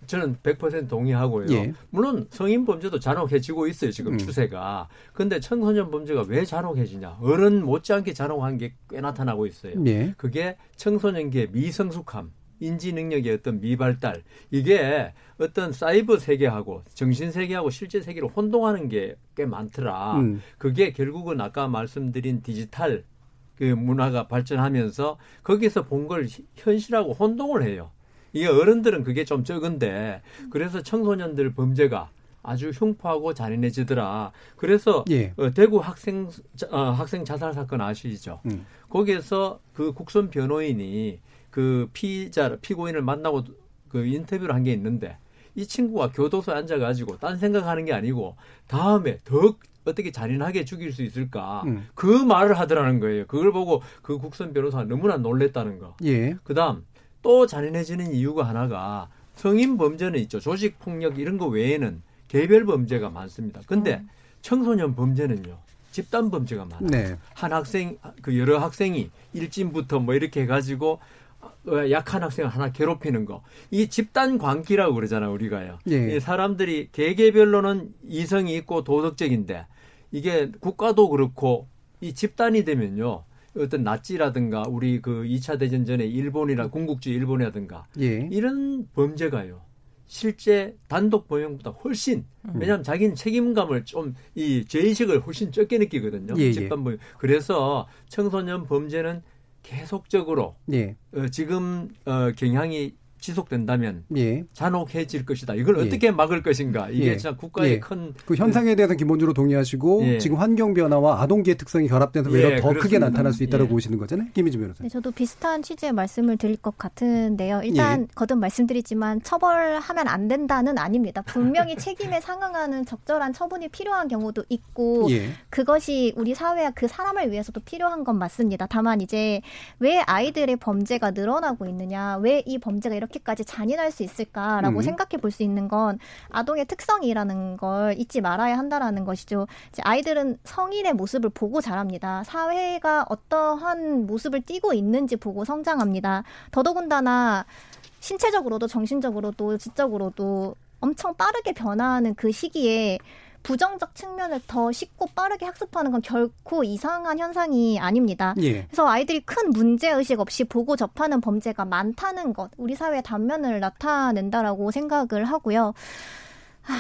예. 저는 100% 동의하고요. 예. 물론 성인 범죄도 잔혹해지고 있어요. 지금 음. 추세가. 근데 청소년 범죄가 왜 잔혹해지냐? 어른 못지않게 잔혹한 게 꽤 나타나고 있어요. 예. 그게 청소년기의 미성숙함, 인지 능력의 어떤 미발달 이게 어떤 사이버 세계하고 정신 세계하고 실제 세계를 혼동하는 게 꽤 많더라. 음. 그게 결국은 아까 말씀드린 디지털 그 문화가 발전하면서 거기서 본 걸 현실하고 혼동을 해요. 이게 어른들은 그게 좀 적은데 그래서 청소년들 범죄가 아주 흉포하고 잔인해지더라. 그래서 예. 어, 대구 학생 어, 학생 자살 사건 아시죠? 음. 거기에서 그 국선 변호인이 그 피자 피고인을 만나고 그 인터뷰를 한 게 있는데 이 친구가 교도소에 앉아가지고 딴 생각하는 게 아니고 다음에 더 어떻게 잔인하게 죽일 수 있을까 음. 그 말을 하더라는 거예요. 그걸 보고 그 국선 변호사가 너무나 놀랬다는 거. 예. 그다음 또 잔인해지는 이유가 하나가 성인 범죄는 있죠. 조직 폭력 이런 거 외에는 개별 범죄가 많습니다. 근데 음. 청소년 범죄는요. 집단 범죄가 많아요. 네. 한 학생 그 여러 학생이 일진부터 뭐 이렇게 해 가지고 어, 약한 학생을 하나 괴롭히는 거. 이 집단 관계라고 그러잖아요, 우리가요. 예. 이 사람들이 개개별로는 이성이 있고 도덕적인데 이게 국가도 그렇고 이 집단이 되면요. 어떤 나치라든가 우리 그 2차 대전 전에 일본이나 군국주의 일본이라든가 예. 이런 범죄가요. 실제 단독 범행보다 훨씬 음. 왜냐하면 자기는 책임감을 좀 이 죄의식을 훨씬 적게 느끼거든요. 예, 예. 집단 범행. 그래서 청소년 범죄는 계속적으로 예. 어, 지금 어, 경향이 지속된다면 예. 잔혹해질 것이다. 이걸 예. 어떻게 막을 것인가? 이게 예. 진짜 국가의 예. 큰그 현상에 대해서 기본적으로 동의하시고 예. 지금 환경 변화와 아동기의 특성이 결합돼서 외려 예, 더 그렇습니다. 크게 나타날 수 있다고 보시는 거잖아요. 김희주 변호사님. 네, 저도 비슷한 취지의 말씀을 드릴 것 같은데요. 일단 거듭 말씀드리지만 처벌하면 안 된다는 아닙니다. 분명히 책임에 상응하는 적절한 처분이 필요한 경우도 있고 그것이 우리 사회와 그 사람을 위해서도 필요한 건 맞습니다. 다만 이제 왜 아이들의 범죄가 늘어나고 있느냐, 왜 이 범죄가 이렇게 이렇게까지 잔인할 수 있을까라고 음. 생각해 볼 수 있는 건 아동의 특성이라는 걸 잊지 말아야 한다라는 것이죠. 이제 아이들은 성인의 모습을 보고 자랍니다. 사회가 어떠한 모습을 띠고 있는지 보고 성장합니다. 더더군다나 신체적으로도 정신적으로도 지적으로도 엄청 빠르게 변화하는 그 시기에 부정적 측면을 더 쉽고 빠르게 학습하는 건 결코 이상한 현상이 아닙니다. 예. 그래서 아이들이 큰 문제 의식 없이 보고 접하는 범죄가 많다는 것, 우리 사회의 단면을 나타낸다라고 생각을 하고요. 하...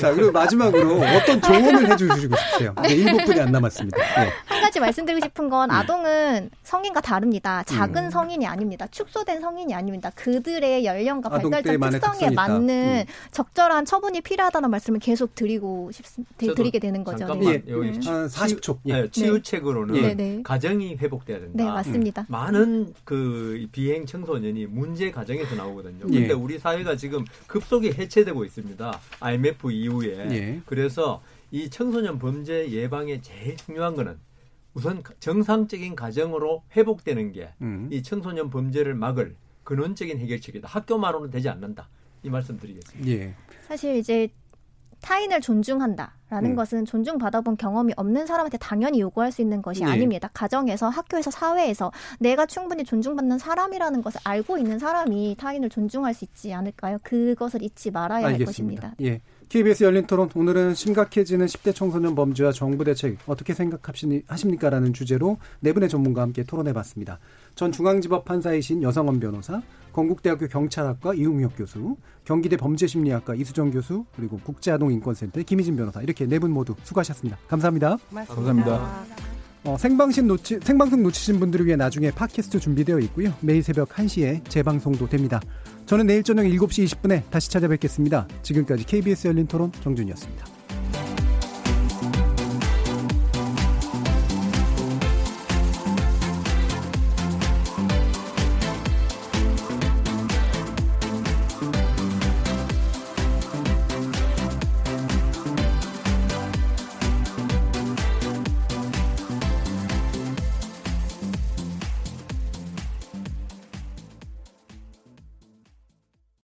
자, 그리고 마지막으로 어떤 조언을 해주시고 싶으세요? 네, 1분이 안 남았습니다. 네. 한 가지 말씀드리고 싶은 건 네. 아동은 성인과 다릅니다. 작은 음. 성인이 아닙니다. 축소된 성인이 아닙니다. 그들의 연령과 발달적 특성에 맞는 음. 적절한 처분이 필요하다는 말씀을 계속 드리고 싶습니다. 드리게 되는 거죠. 잠깐만, 네. 여기 네. 한 40초. 예. 네, 치유책으로는 네. 네. 가정이 회복돼야 된다. 네, 맞습니다. 음. 많은 그 비행 청소년이 문제 가정에서 나오거든요. 근데 예. 우리 사회가 지금 급속히 해체되고 있습니다. IMF 이후에. 예. 그래서 이 청소년 범죄 예방에 제일 중요한 거는 우선 정상적인 가정으로 회복되는 게이 음. 청소년 범죄를 막을 근원적인 해결책이다. 학교만으로는 되지 않는다. 이 말씀 드리겠습니다. 예. 사실 이제 타인을 존중한다라는 음. 것은 존중받아본 경험이 없는 사람한테 당연히 요구할 수 있는 것이 네. 아닙니다. 가정에서, 학교에서, 사회에서 내가 충분히 존중받는 사람이라는 것을 알고 있는 사람이 타인을 존중할 수 있지 않을까요? 그것을 잊지 말아야 알겠습니다. 할 것입니다. 예. KBS 열린 토론 오늘은 심각해지는 10대 청소년 범죄와 정부 대책 어떻게 생각하십니까라는 주제로 네 분의 전문가와 함께 토론해 봤습니다. 전 중앙지법 판사이신 여성원 변호사, 건국대학교 경찰학과 이웅혁 교수, 경기대 범죄심리학과 이수정 교수, 그리고 국제아동인권센터 김희진 변호사 이렇게 네 분 모두 수고하셨습니다. 감사합니다. 고맙습니다. 감사합니다. 어, 생방송 놓치, 생방송 놓치신 분들을 위해 나중에 팟캐스트 준비되어 있고요. 매일 새벽 1시에 재방송도 됩니다. 저는 내일 저녁 7시 20분에 다시 찾아뵙겠습니다. 지금까지 KBS 열린 토론 정준이었습니다.